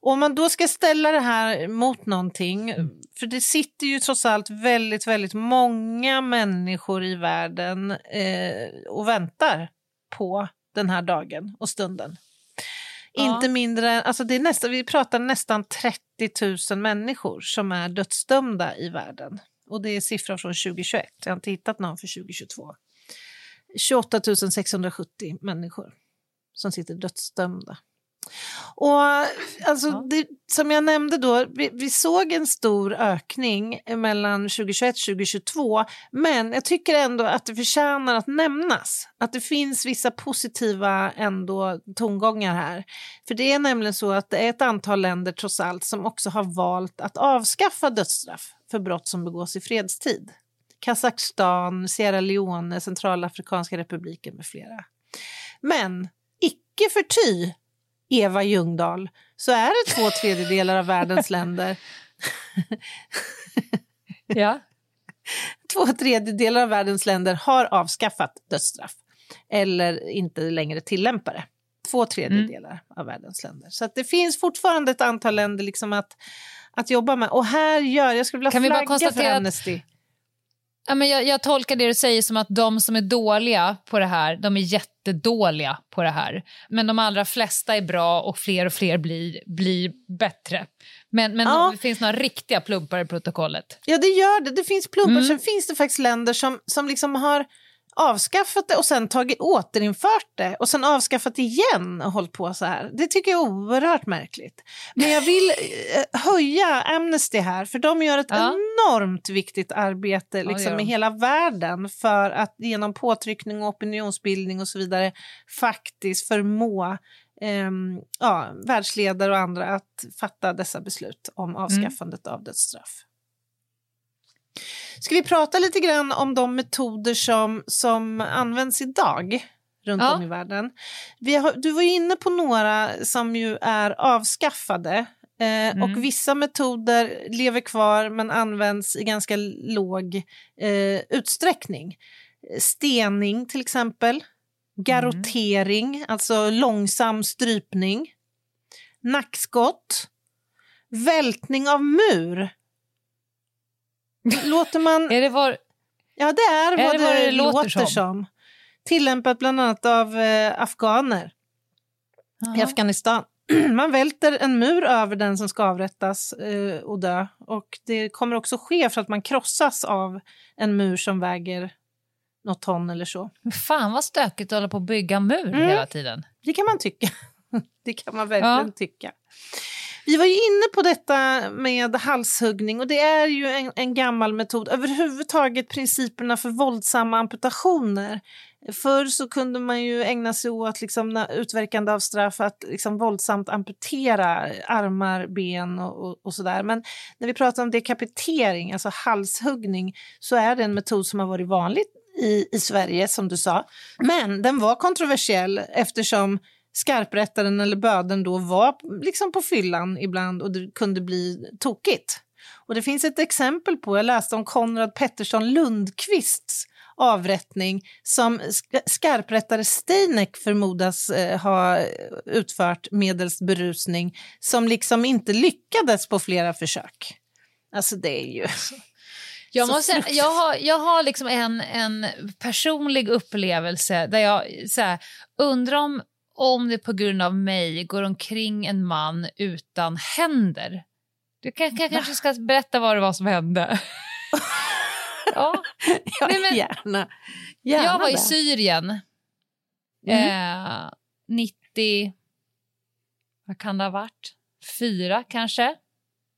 Om man då ska ställa det här mot någonting, för det sitter ju trots allt väldigt, väldigt många människor i världen eh, och väntar på den här dagen och stunden. Ja. Inte mindre, alltså det är nästan, vi pratar nästan 30 000 människor som är dödsdömda i världen. Och det är siffror från 2021, jag har inte hittat någon för 2022. 28 670 människor som sitter dödsdömda. Och alltså, Ja. det, som jag nämnde då, vi, vi såg en stor ökning mellan 2021 och 2022, men jag tycker ändå att det förtjänar att nämnas att det finns vissa positiva ändå tongångar här. För det är nämligen så att det är ett antal länder trots allt som också har valt att avskaffa dödsstraff för brott som begås i fredstid. Kazakstan, Sierra Leone, Centralafrikanska republiken med flera. Men icke förty, Eva Ljungdahl, så är det två tredjedelar av världens länder Ja. två tredjedelar av världens länder har avskaffat dödsstraff eller inte längre tillämpar det. Två tredjedelar av världens länder. Så det finns fortfarande ett antal länder liksom att, att jobba med. Och här gör, jag skulle vilja Kan vi bara flagga för konstatera att- Amnesty. Ja, men jag, jag tolkar det du säger som att de som är dåliga på det här, de är jättedåliga på det här. Men de allra flesta är bra och fler och fler blir, blir bättre. Men, men Ja. det finns några riktiga plumpar i protokollet. Ja, det gör det. Det finns plumpar. Mm. Sen finns det faktiskt länder som, som liksom har avskaffat det och sen tagit, återinfört det och sen avskaffat det igen och hållit på så här. Det tycker jag är oerhört märkligt. Men jag vill eh, höja Amnesty här för de gör ett Ja. enormt viktigt arbete liksom, de. i hela världen för att genom påtryckning och opinionsbildning och så vidare faktiskt förmå ehm, ja, världsledare och andra att fatta dessa beslut om avskaffandet av dödsstraff. Ska vi prata lite grann om de metoder som, som används idag runt Ja. om i världen? Har, du var inne på några som ju är avskaffade eh, Mm. och vissa metoder lever kvar men används i ganska låg eh, utsträckning. Stening till exempel, garrotering, alltså långsam strypning, nackskott, vältning av mur. Låter man... Är det var, Ja, det är, Är vad det det, vad det låter, låter som. som? Tillämpat bland annat av eh, afghaner i Jaha. Afghanistan. Man välter en mur över den som ska avrättas eh, och dö. Och det kommer också ske för att man krossas av en mur som väger något ton eller så. Men Fan vad stökigt att hålla på att bygga mur Mm. hela tiden. Det kan man tycka. Det kan man verkligen Ja. tycka. Vi var ju inne på detta med halshuggning och det är ju en, en gammal metod. Överhuvudtaget principerna för våldsamma amputationer. Förr så kunde man ju ägna sig åt liksom, utverkande av straff att liksom, våldsamt amputera armar, ben och, och, och sådär. Men när vi pratar om dekapitering, alltså halshuggning, så är det en metod som har varit vanlig i, i Sverige, som du sa. Men den var kontroversiell eftersom skarprättaren eller böden då var liksom på fyllan ibland och det kunde bli tokigt. Och det finns ett exempel på, jag läste om Konrad Pettersson Lundqvists avrättning som sk- skarprättare Steinek förmodas eh, ha utfört medelst berusning som liksom inte lyckades på flera försök. Alltså det är ju... Jag, Så måste, jag har, jag har liksom en, en personlig upplevelse där jag så här, undrar om, om det på grund av mig går omkring en man utan händer. Du kan, kan, kanske ska berätta vad det var som hände. ja. Nej, men- gärna. gärna Jag var i det. Syrien Mm. eh, 90, vad kan det ha varit? Fyra kanske?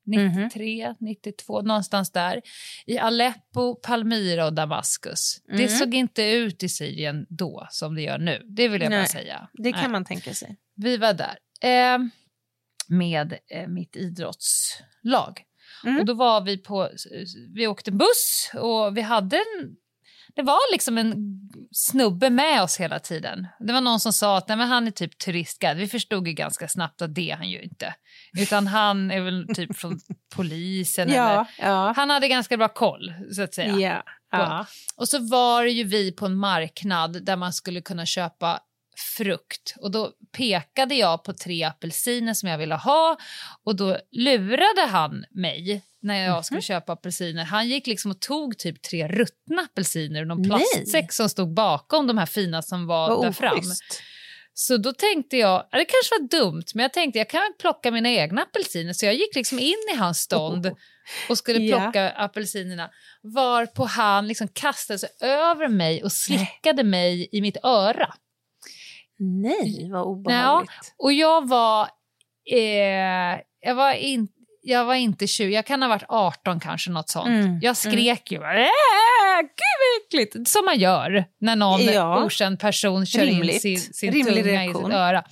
Mhm. 93, 92, någonstans där. I Aleppo, Palmyra och Damaskus. Det Mm. såg inte ut i Syrien då som det gör nu. Det vill jag bara Nej, säga. Det kan Nej. man tänka sig. Vi var där eh, med eh, mitt idrottslag. Mm. Och då var vi på, vi åkte buss och vi hade en, det var liksom en snubbe med oss hela tiden. Det var någon som sa att nej, men han är typ turistguide. Vi förstod ju ganska snabbt att det är han ju inte. Utan han är väl typ från polisen. eller, Ja, ja. han hade ganska bra koll så att säga. Ja. ja. Och så var ju vi på en marknad där man skulle kunna köpa frukt. Och då pekade jag på tre apelsiner som jag ville ha och då lurade han mig när jag Mhm. skulle köpa apelsiner. Han gick liksom och tog typ tre ruttna apelsiner och någon Nej. plastsäck som stod bakom de här fina som var där Vad fram. Så då tänkte jag, ja, det kanske var dumt, men jag tänkte jag kan plocka mina egna apelsiner. Så jag gick liksom in i hans stånd och skulle plocka apelsinerna. Varpå han liksom kastade sig över mig och slickade mig i mitt öra. Nej, vad obehagligt. Och jag var, eh, jag var, in, jag var inte 20, jag kan ha varit 18 kanske, något sånt. Mm, Jag skrek ju bara, "Äh, gud vad äckligt, som man gör när någon Ja. okänd person kör in Rimligt. sin, sin Rimlig tunga reaktion. i sitt öra.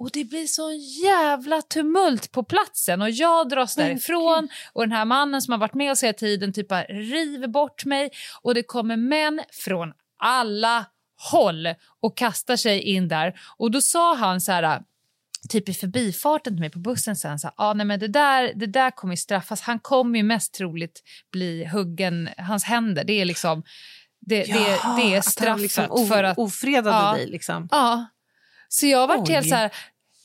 Och det blir så jävla tumult på platsen och jag dras därifrån och den här mannen som har varit med oss hela tiden typ bara river bort mig och det kommer män från alla håll och kastar sig in där och då sa han så här typ i förbifarten till mig på bussen sen så ah, nej men det där, det där kommer ju straffas, han kommer ju mest troligt bli huggen, hans händer, det är liksom det, det, det är att straffet han liksom o- för att ofredade Ja. dig liksom. Ja. Så jag var Oj. helt så här...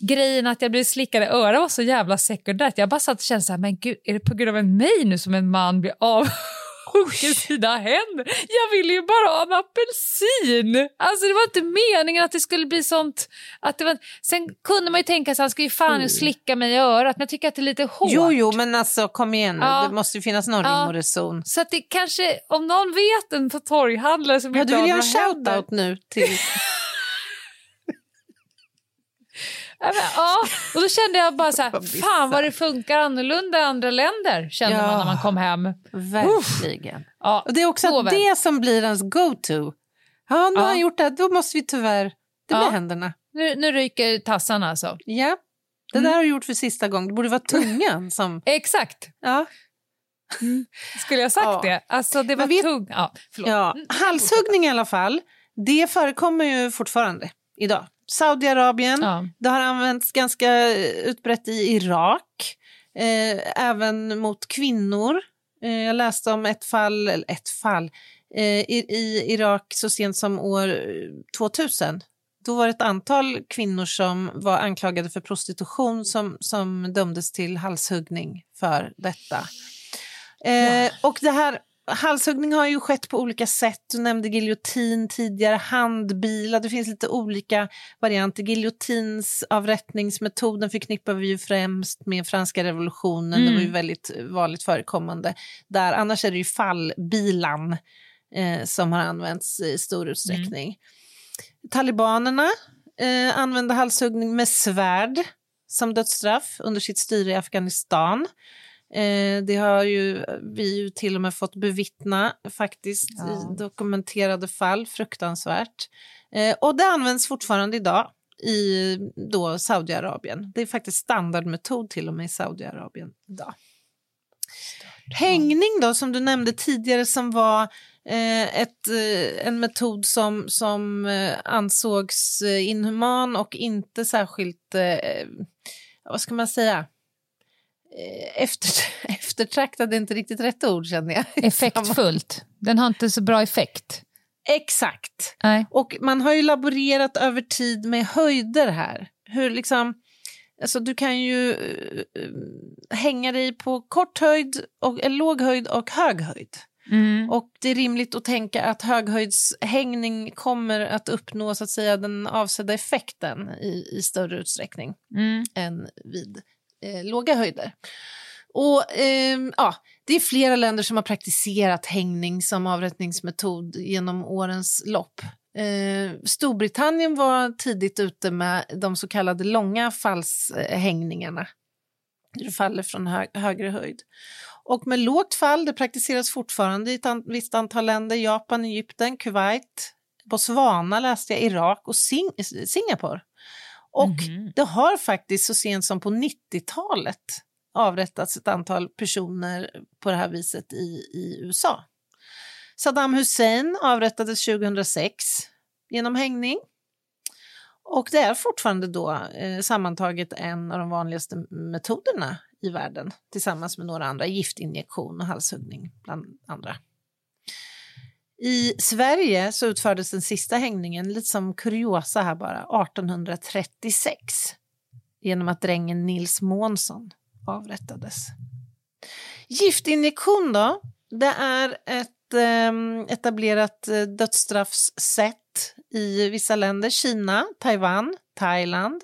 Grejen att jag blev slickad i örat var så jävla sekundärt. Jag bara satt och kände så här, men gud, är det på grund av mig nu som en man blir sjunker sina händer. Jag ville ju bara ha en apelsin. Alltså det var inte meningen att det skulle bli sånt. Att det var... Sen kunde man ju tänka sig att han ska ju fan mm. slicka mig i örat, men jag tycker att det är lite hårt. Jo, jo, men alltså kom igen. Ja. Det måste ju finnas någon ja. rim och reson. Så att det kanske, om någon vet en torghandlare som ja, inte har några händer. Du vill göra en shoutout nu till Ja, och då kände jag bara så här, fan vad det funkar annorlunda i andra länder, kände ja, man när man kom hem. Verkligen. Ja, och det är också det som blir ens go-to. Ja, nu ja. har han gjort det, då måste vi tyvärr, det blir ja. händerna. Nu, nu ryker tassarna alltså. Ja, det mm. där har du gjort för sista gången. Det borde vara tungan som... Exakt. Ja. Mm. Skulle jag sagt ja. det? Alltså det var vet... tung... Ja, Ja. Mm. Halshuggning i alla fall, det förekommer ju fortfarande idag. Saudiarabien, ja. det har använts ganska utbrett i Irak, eh, även mot kvinnor. Eh, jag läste om ett fall, eller ett fall, eh, i, i, Irak så sent som år 2000. Då var det ett antal kvinnor som var anklagade för prostitution som, som dömdes till halshuggning för detta. Eh, och det här Halshuggning har ju skett på olika sätt. Du nämnde giljotin tidigare, handbilar. Det finns lite olika varianter. Giljotins avrättningsmetoden förknippar vi ju främst med franska revolutionen. Mm. Det var ju mm. väldigt vanligt förekommande där. Annars är det ju fallbilan eh, som har använts i stor utsträckning. Mm. Talibanerna eh, använde halshuggning med svärd som dödsstraff under sitt styre i Afghanistan. Eh, det har ju vi ju till och med fått bevittna faktiskt ja. i dokumenterade fall, fruktansvärt. Eh, och det används fortfarande idag i då Saudiarabien. Det är faktiskt standardmetod till och med i Saudiarabien idag. Hängning då, som du nämnde tidigare, som var eh, ett, eh, en metod som, som eh, ansågs eh, inhuman och inte särskilt, vad ska man säga, Eh, efter, eftertraktad är inte riktigt rätt ord känner jag. Effektfullt. Den har inte så bra effekt. Exakt. Nej. Och man har ju laborerat över tid med höjder här. Hur liksom, alltså du kan ju uh, hänga dig på kort höjd, och, en låg höjd och hög höjd. Mm. Och det är rimligt att tänka att höghöjdshängning kommer att uppnå så att säga, den avsedda effekten i, i större utsträckning mm. än vid eh, låga höjder. Och eh, ja, Det är flera länder som har praktiserat hängning som avrättningsmetod genom årens lopp. Eh, Storbritannien var tidigt ute med de så kallade långa fallshängningarna. Du faller från hö högre höjd. Och med lågt fall, det praktiseras fortfarande i ett an visst antal länder, Japan, Egypten, Kuwait, Botswana läste jag, Irak och Sing Singapore. Och mm. det har faktiskt så sent som på 90-talet avrättats ett antal personer på det här viset i, i USA. Saddam Hussein avrättades 2006 genom hängning. Och det är fortfarande då eh, sammantaget en av de vanligaste metoderna i världen tillsammans med några andra, giftinjektion och halshuggning bland andra. I Sverige så utfördes den sista hängningen, lite som kuriosa här bara, 1836 genom att drängen Nils Månsson avrättades. Giftinjektion då, det är ett ehm, eh, etablerat dödsstraffssätt i vissa länder, Kina, Taiwan, Thailand,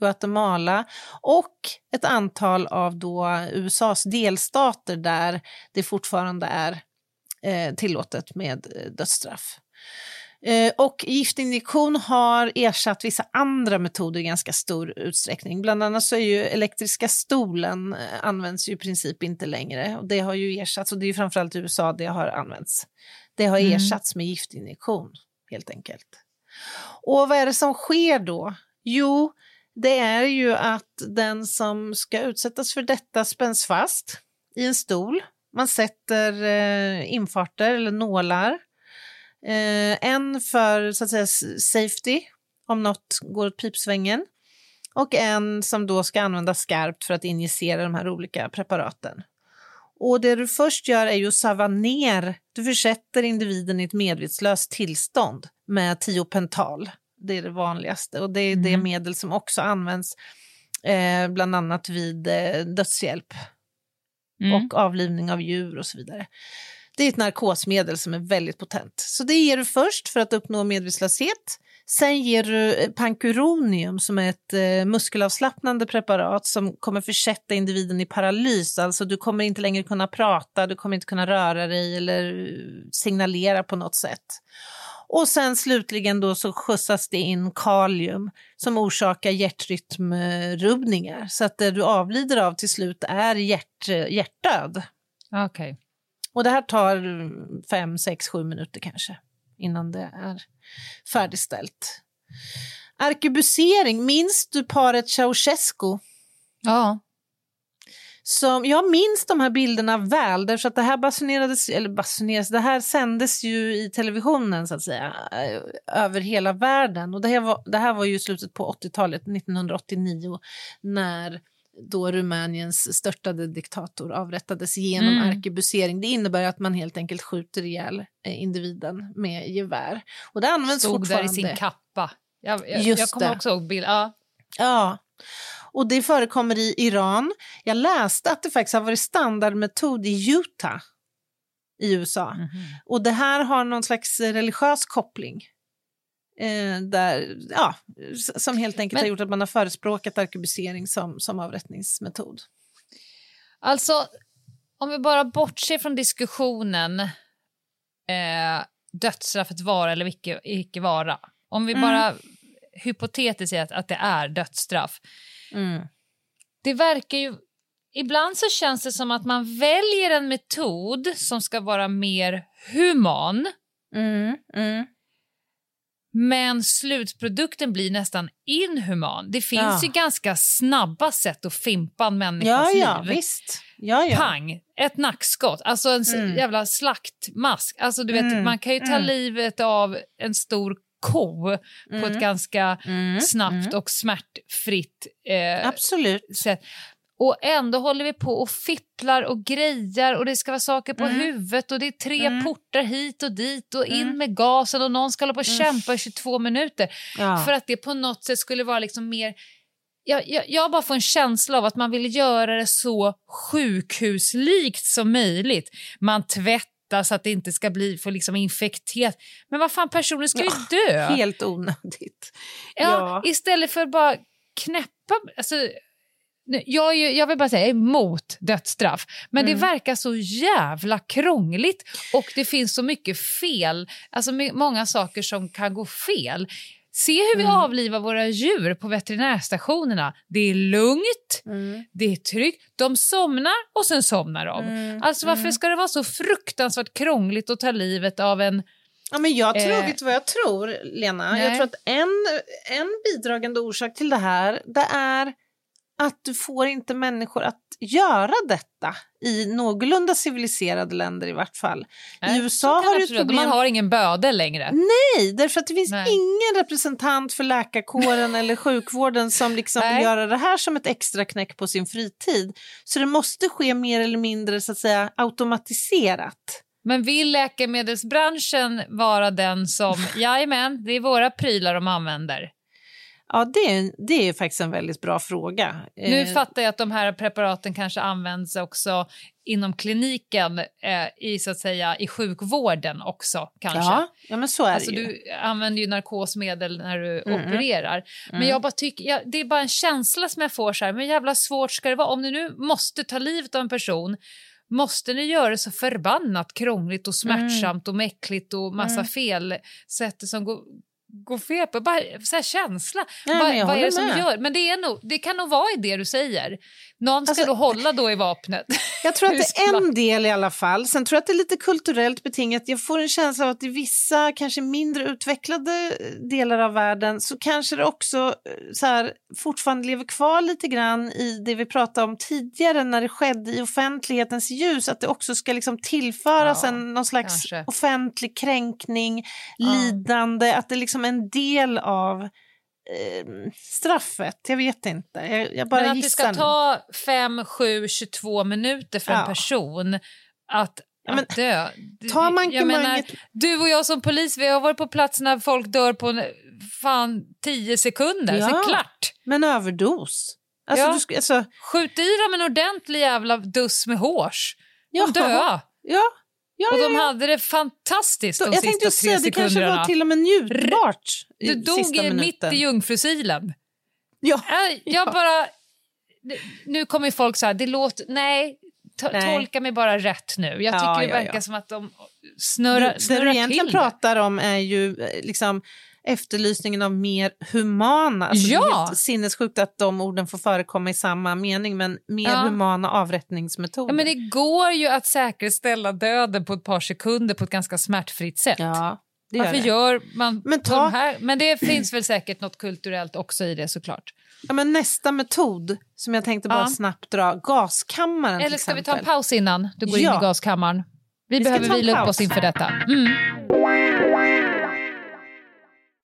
Guatemala och ett antal av då USAs delstater där det fortfarande är tillåtet med eh, dödsstraff. Eh, och giftinjektion har ersatt vissa andra metoder i ganska stor utsträckning. Bland annat så är ju elektriska stolen eh, används ju i princip inte längre. Och det har ju ersatts, och det är ju framförallt i USA det har använts. Det har mm. ersatts med giftinjektion, helt enkelt. Och vad är det som sker då? Jo, det är ju att den som ska utsättas för detta spänns fast i en stol man sätter eh, infarter eller nålar. Eh, en för så att säga safety, om något går åt pipsvängen. Och en som då ska användas skarpt för att injicera de här olika preparaten. Och det du först gör är ju att sava ner, du försätter individen i ett medvetslöst tillstånd med tiopental. Det är det vanligaste och det är mm. det medel som också används eh, bland annat vid eh, dödshjälp mm. och avlivning av djur och så vidare. Det är ett narkosmedel som är väldigt potent. Så det ger du först för att uppnå medvetslöshet. Sen ger du Pankuronium Pancuronium som är ett eh, muskelavslappnande preparat som kommer försätta individen i paralys. Alltså du kommer inte längre kunna prata, du kommer inte kunna röra dig eller eh, signalera på något sätt. Och sen slutligen då så skjutsas det in kalium som orsakar hjärtrytmrubbningar. Så att det du avlider av till slut är hjärt, hjärtdöd. Okej. Och det här tar fem, sex, sju minuter kanske innan det är färdigställt. Arkebusering, minns du paret Ceausescu? Ja. Som, jag minns de här bilderna väl, därför att det här basunerades, eller basunerades, det här sändes ju i televisionen så att säga, eh, över hela världen. Och det här var, det här var ju slutet på 80-talet, 1989, när då Rumäniens störtade diktator avrättades genom Mm. arkebusering. Det innebär att man helt enkelt skjuter ihjäl eh, individen med gevär. Och det används Stod där fortfarande. i sin kappa. Jag, jag, Just jag kommer det. också ihåg bild. Ja. Ja, och det förekommer i Iran. Jag läste att det faktiskt har varit standardmetod i Utah i USA. Mhm. Och det här har någon slags religiös koppling. Eh, där, ja, som helt enkelt Men- har gjort att man har förespråkat arkebusering som, som avrättningsmetod. Alltså, om vi bara bortser från diskussionen eh, dödsstraffet vara eller icke, icke vara. Om vi Mm. bara hypotetiskt säger att, att det är dödsstraff. Mm. Det verkar ju... Ibland så känns det som att man väljer en metod som ska vara mer human Mm. Mm. men slutprodukten blir nästan inhuman. Det finns Ja. ju ganska snabba sätt att fimpa en Ja, människas ja, liv. visst. Ja, ja. Pang, ett nackskott, alltså en Mm. jävla slaktmask. Alltså du vet, Mm, man kan ju ta mm. livet av en stor ko på ett Mm. ganska Mm. snabbt Mm. och smärtfritt eh, Absolut. sätt. Och ändå håller vi på och fipplar och grejar och det ska vara saker på Mm. huvudet och det är tre Mm. portar hit och dit och in Mm. med gasen och någon ska hålla på och Mm. kämpa i 22 minuter. Ja. För att det på något sätt skulle vara liksom mer... Jag, jag, jag bara får en känsla av att man vill göra det så sjukhuslikt som möjligt. Man tvättar så att det inte ska bli för liksom infekterat. Men vad fan, personen ska ju dö. Helt onödigt. Ja, Ja. Istället för att bara knäppa... Alltså, jag, ju, jag vill bara säga jag är emot dödsstraff, men Mm. det verkar så jävla krångligt och det finns så mycket fel, alltså många saker som kan gå fel. Se hur vi Mm. avlivar våra djur på veterinärstationerna. Det är lugnt, Mm. det är tryggt, de somnar och sen somnar de. Mm. Alltså varför ska det vara så fruktansvärt krångligt att ta livet av en... Ja, men jag tror, Eh, vet vad jag tror, Lena? nej. Jag tror att en, en bidragande orsak till det här, det är att du får inte människor att göra detta i någorlunda civiliserade länder i vart fall. Nej, I USA har du problem... Man har ingen bödel längre. Nej, därför att det finns Nej. ingen representant för läkarkåren eller sjukvården som liksom vill göra det här som ett extra knäck på sin fritid. Så det måste ske mer eller mindre så att säga automatiserat. Men vill läkemedelsbranschen vara den som, jajamän, det är våra prylar de använder. Ja, det är, det är faktiskt en väldigt bra fråga. Nu Eh, fattar jag att de här preparaten kanske används också inom kliniken eh, i så att säga i sjukvården också kanske. Ja, ja, men så är Alltså det ju. du använder ju narkosmedel när du Mm. opererar. Men Mm. jag bara tycker, jag, det är bara en känsla som jag får så här, men jävla svårt ska det vara. Om ni nu måste ta livet av en person, måste ni göra det så förbannat krångligt och smärtsamt och mäckligt och massa Mm. fel sätt som går, går fel på. Bara så här känsla. Nej, jag vad är det som med. gör? Men det, är nog, det kan nog vara i det du säger. Någon ska Alltså- då hålla då i vapnet. Jag tror att det är en del i alla fall. Sen tror jag att det är lite kulturellt betingat. Jag får en känsla av att i vissa kanske mindre utvecklade delar av världen så kanske det också eh, så här, fortfarande lever kvar lite grann i det vi pratade om tidigare när det skedde i offentlighetens ljus. Att det också ska liksom tillföras Ja, en, någon slags kanske. offentlig kränkning, Ja. lidande, att det liksom en del av eh, straffet. Jag vet inte. Jag, jag bara Men att det ska ta 5, 7, 22 minuter för en Ja. person att, Ja, men att dö. Du- tar man jag menar, mankemanget- du och jag som polis, vi har varit på plats när folk dör på en, fan 10 sekunder, så Ja. klart. Men överdos. Alltså, Ja. du alltså, Skjut i dem en ordentlig jävla duss med hårs. ja, dö. Ja, Ja, och de hade det fantastiskt de jag sista tänkte tre säga, det kanske sekunderna. var till och med njutbart Du dog i, mitt i jungfrusilen. Ja. Jag, jag bara... Nu kommer folk så här, det låter... Nej, to, Nej. tolka mig bara rätt nu. Jag tycker Ja, det verkar ja. som att de snurrar, det, det snurrar du egentligen till det. pratar om är ju eh, liksom efterlysningen av mer humana. Alltså Det är Ja. helt sinnessjukt att de orden får förekomma i samma mening, men mer Ja. humana avrättningsmetoder. Ja, men det går ju att säkerställa döden på ett par sekunder på ett ganska smärtfritt sätt. Ja, det gör Varför det. gör man Men ta- de här? Men det finns väl säkert något kulturellt också i det såklart. Ja, men nästa metod som jag tänkte bara Ja. snabbt dra, gaskammaren Eller ska vi ta en paus innan du går in Ja. i gaskammaren? Vi, Vi behöver vila upp oss inför detta. Mm.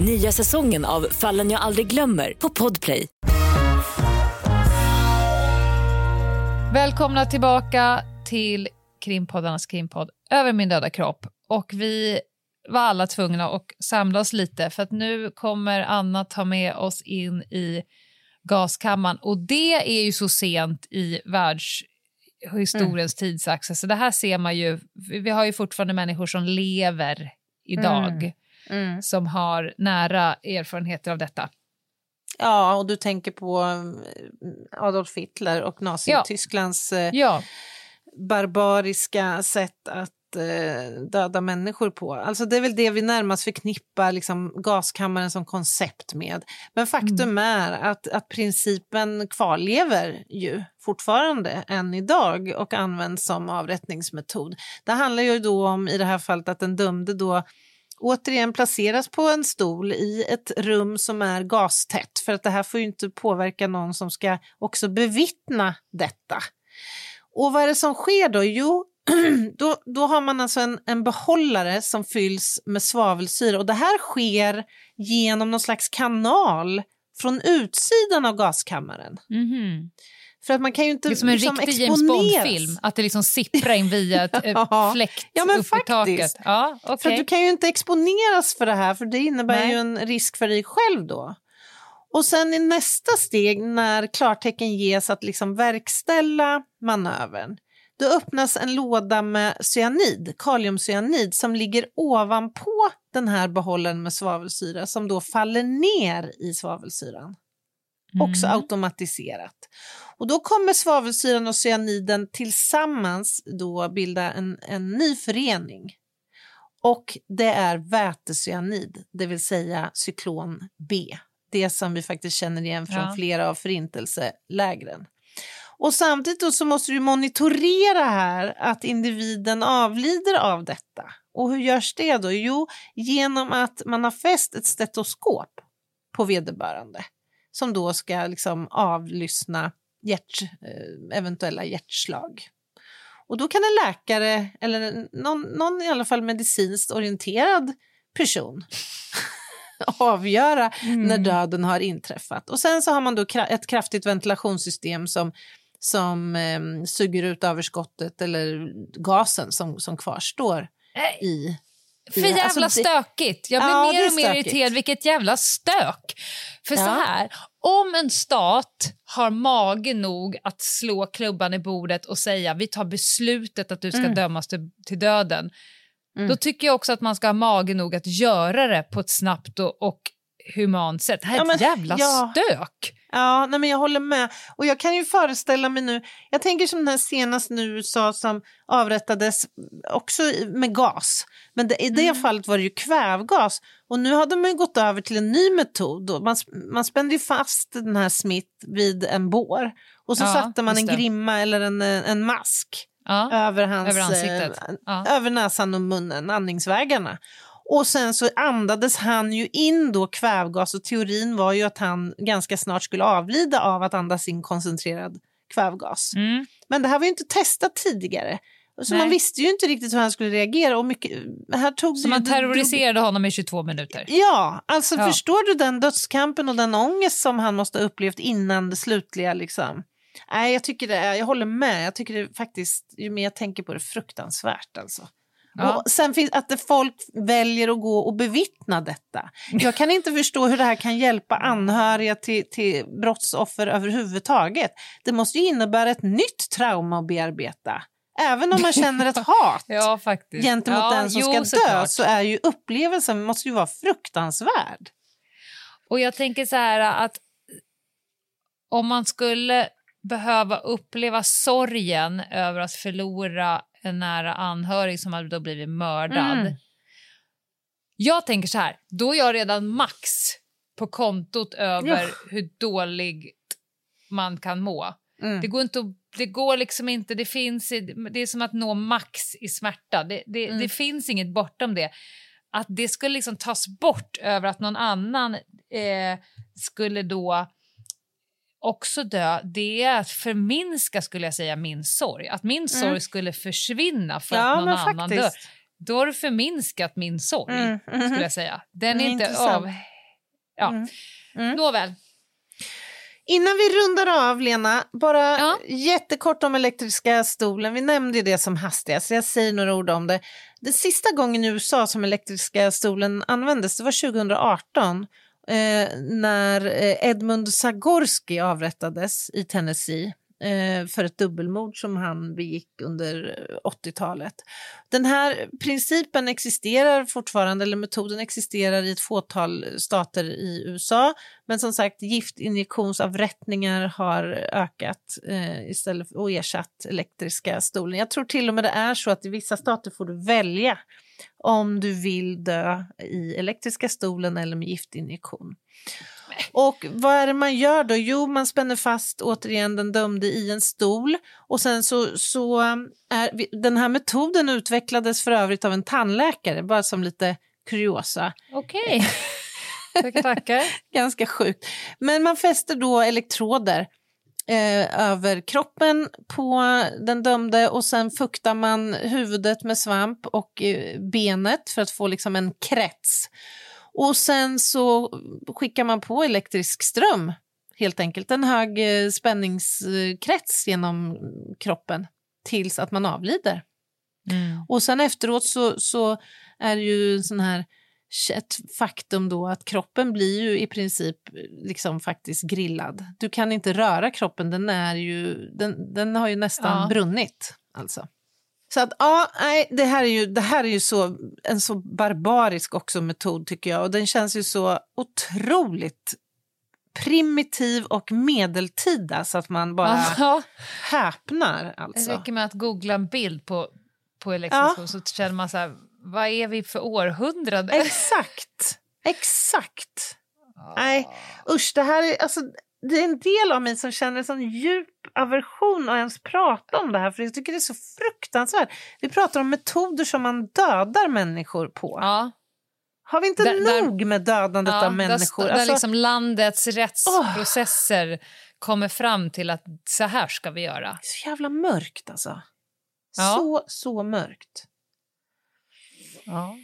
Nya säsongen av Fallen jag aldrig glömmer på Podplay. Välkomna tillbaka till krimpoddarnas krimpodd Över min döda kropp. Och vi var alla tvungna att samla oss lite för att nu kommer Anna ta med oss in i gaskammaren och det är ju så sent i världshistoriens tidsaxel så det här ser man ju, vi har ju fortfarande människor som lever idag Mm. Som har nära erfarenheter av detta. Ja, och du tänker på eh, Adolf Hitler och Nazitysklands eh, Ja, barbariska sätt att eh, döda människor på. Alltså det är väl det vi närmast förknippar liksom, gaskammaren som koncept med. Men faktum är att, att principen kvarlever ju fortfarande än idag och används som avrättningsmetod. Det handlar ju då om i det här fallet att den dömde då återigen placeras på en stol i ett rum som är gastätt för att det här får ju inte påverka någon som ska också bevittna detta. Och vad är det som sker då? Jo, då, då har man alltså en, en behållare som fylls med svavelsyra och det här sker genom någon slags kanal från utsidan av gaskammaren. mhm. För att man kan ju inte det är som en liksom riktig James. Bond-film, att det liksom sipprar in via ett Ja. fläkt Ja, men upp i taket. faktiskt. Ja, För okej. att du kan ju inte exponeras för det här för det innebär Nej. ju en risk för dig själv då. Och sen i nästa steg när klartecken ges att liksom verkställa manövern då öppnas en låda med cyanid, kaliumcyanid som ligger ovanpå den här behållaren med svavelsyra som då faller ner i svavelsyran. Också Mm. automatiserat. Och då kommer svavelsyran och cyaniden tillsammans då bilda en, en ny förening. Och det är vätecyanid, det vill säga cyklon B. Det som vi faktiskt känner igen från Ja. flera av förintelselägren. Och samtidigt så måste du monitorera här att individen avlider av detta. Och hur görs det då? Jo, genom att man har fäst ett stetoskop på vederbörande som då ska liksom avlyssna hjärt, eh, eventuella hjärtslag. Och då kan en läkare eller någon, någon i alla fall medicinskt orienterad person avgöra när döden har inträffat. Och sen så har man då ett kraftigt ventilationssystem som, som eh, suger ut överskottet eller gasen som, som kvarstår i För Ja, jävla alltså stökigt. Jag blir Ja, mer och mer irriterad. Vilket jävla stök. För så Ja. här, om en stat har mage nog att slå klubban i bordet och säga vi tar beslutet att du ska Mm. dömas till, till döden. Mm. Då tycker jag också att man ska ha mage nog att göra det på ett snabbt och, och humant sätt. Det här är Ja, ett men- jävla ja. stök. Ja, nej men jag håller med. Och jag kan ju föreställa mig nu, jag tänker som den här senast nu USA som avrättades också med gas. Men det, i det Mm. fallet var det ju kvävgas. Och nu hade man ju gått över till en ny metod. Man, man spände fast den här Smith vid en bår. Och så Ja, satte man en grimma eller en, en mask Ja. över, hans, Över eh, Ja. över näsan och munnen, andningsvägarna. Och sen så andades han ju in då kvävgas och teorin var ju att han ganska snart skulle avlida av att andas in koncentrerad kvävgas. Mm. Men det här var ju inte testat tidigare. Så Nej. man visste ju inte riktigt hur han skulle reagera. Och mycket, här tog Så man terroriserade honom i 22 minuter. Ja, alltså Ja. förstår du den dödskampen och den ångest som han måste ha upplevt innan det slutliga liksom. Nej, jag tycker det är, jag håller med. Jag tycker det faktiskt, ju mer jag tänker på det, fruktansvärt alltså. Ja. Och sen finns att folk väljer att gå och bevittna detta. Jag kan inte förstå hur det här kan hjälpa anhöriga till, till brottsoffer överhuvudtaget. Det måste ju innebära ett nytt trauma att bearbeta. Även om man känner ett hat Ja, faktiskt. gentemot ja, den som jo, ska dö såklart. så är ju upplevelsen måste ju vara fruktansvärd. Och jag tänker så här att om man skulle behöva uppleva sorgen över att förlora en nära anhörig som hade då blivit mördad. Mm. Jag tänker så här, då är jag redan max på kontot över Ja. hur dåligt man kan må. Mm. Det går inte att, det går liksom inte, det finns, det är som att nå max i smärta. Det, det, Mm. det finns inget bortom det. Att det skulle liksom tas bort över att någon annan eh, skulle då också dö, det är att förminska skulle jag säga min sorg. Att min sorg skulle försvinna för Mm. Ja, att någon annan dör. faktiskt. Då har du förminskat min sorg, Mm, mhm. skulle jag säga. Den är Mm, inte intressant. av... Ja. Mm. Mm. Nåväl. Innan vi rundar av, Lena, bara Ja. jättekort om elektriska stolen. Vi nämnde ju det som hastigast, jag säger några ord om det. Den sista gången i USA som elektriska stolen användes, det var 2018 eh, när eh, Edmund Zagorski avrättades i Tennessee. Eh, för ett dubbelmord som han begick under eh, 80-talet. Den här principen existerar fortfarande, eller metoden existerar i ett fåtal stater i USA. Men som sagt, giftinjektionsavrättningar har ökat eh, istället för, och ersatt elektriska stolen. Jag tror till och med det är så att i vissa stater får du välja om du vill dö i elektriska stolen eller med giftinjektion. Och vad är det man gör då? Jo, man spänner fast återigen den dömde i en stol och sen så, så är vi- den här metoden utvecklades för övrigt av en tandläkare, bara som lite kuriosa. Okej. tackar, tackar. Ganska sjukt. Men man fäster då elektroder eh, över kroppen på den dömde och sen fuktar man huvudet med svamp och eh, benet för att få liksom en krets. Och sen så skickar man på elektrisk ström, helt enkelt. En hög eh, spänningskrets genom kroppen tills att man avlider. Mm. Och sen efteråt så, så är det ju sån här ett faktum då att kroppen blir ju i princip liksom faktiskt grillad. Du kan inte röra kroppen, den, är ju, den, den har ju nästan Ja. brunnit. Alltså. Så att ja, nej, det här är ju, det här är ju så, en så barbarisk också metod tycker jag och den känns ju så otroligt primitiv och medeltida så att man bara Ja, häpnar det alltså. räcker med att googla en bild på, på elektrisk Ja. så känner man så här, vad är vi för århundrade? Exakt, exakt. Nej, usch, det här är, alltså, det är en del av mig som känner en sån djup aversion att ens prata om det här, för jag tycker det är så fruktansvärt. Vi pratar om metoder som man dödar människor på. Ja, Har vi inte Där- där- nog med dödandet ja av människor? Där, där Alltså, liksom landets rättsprocesser kommer fram till att så här ska vi göra. Så jävla mörkt alltså. Ja. Så, så mörkt. Ja.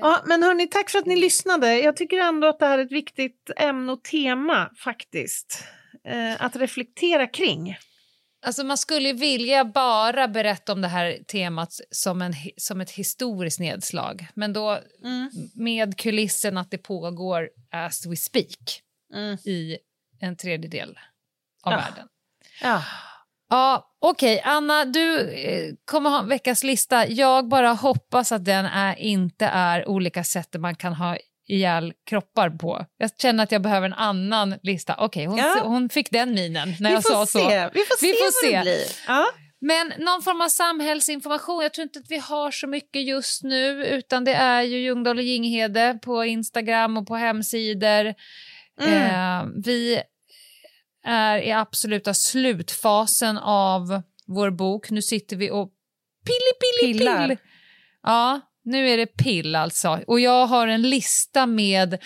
Ja, men hörni, tack för att ni lyssnade. Jag tycker ändå att det här är ett viktigt ämne och tema faktiskt. Eh, att reflektera kring. Alltså man skulle vilja bara berätta om det här temat som, en, som ett historiskt nedslag. Men då Mm. med kulissen att det pågår as we speak Mm. i en tredjedel av Ja. världen. Ja. Ja, Okej, Anna, du eh, kommer ha en veckas lista. Jag bara hoppas att den är, inte är olika sätt man kan ha ihjäl kroppar på. Jag känner att jag behöver en annan lista. Okej, hon, Ja. hon fick den minen när Vi jag sa se. så. Vi får se Vi får vad se. det blir. Ja. Men någon form av samhällsinformation. Jag tror inte att vi har så mycket just nu utan det är ju Ljungdahl och Ginghede på Instagram och på hemsidor. Mm. Eh, vi är i absoluta slutfasen av vår bok. Nu sitter vi och pilli, pilli, Pillar. pill. Ja, nu är det pill alltså. Och jag har en lista med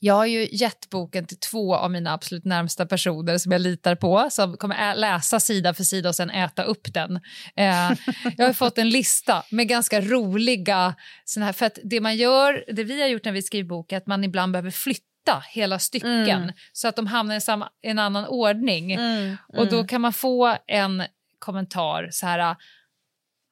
Jag har ju gett boken till två av mina absolut närmsta personer som jag litar på, som kommer läsa sida för sida och sen äta upp den. Eh, jag har fått en lista med ganska roliga... Såna här, för att det man gör, det vi har gjort när vi skriver bok, är att man ibland behöver flytta hela stycken Mm. så att de hamnar i samma, en annan ordning. Mm, Och då kan man få en kommentar så här...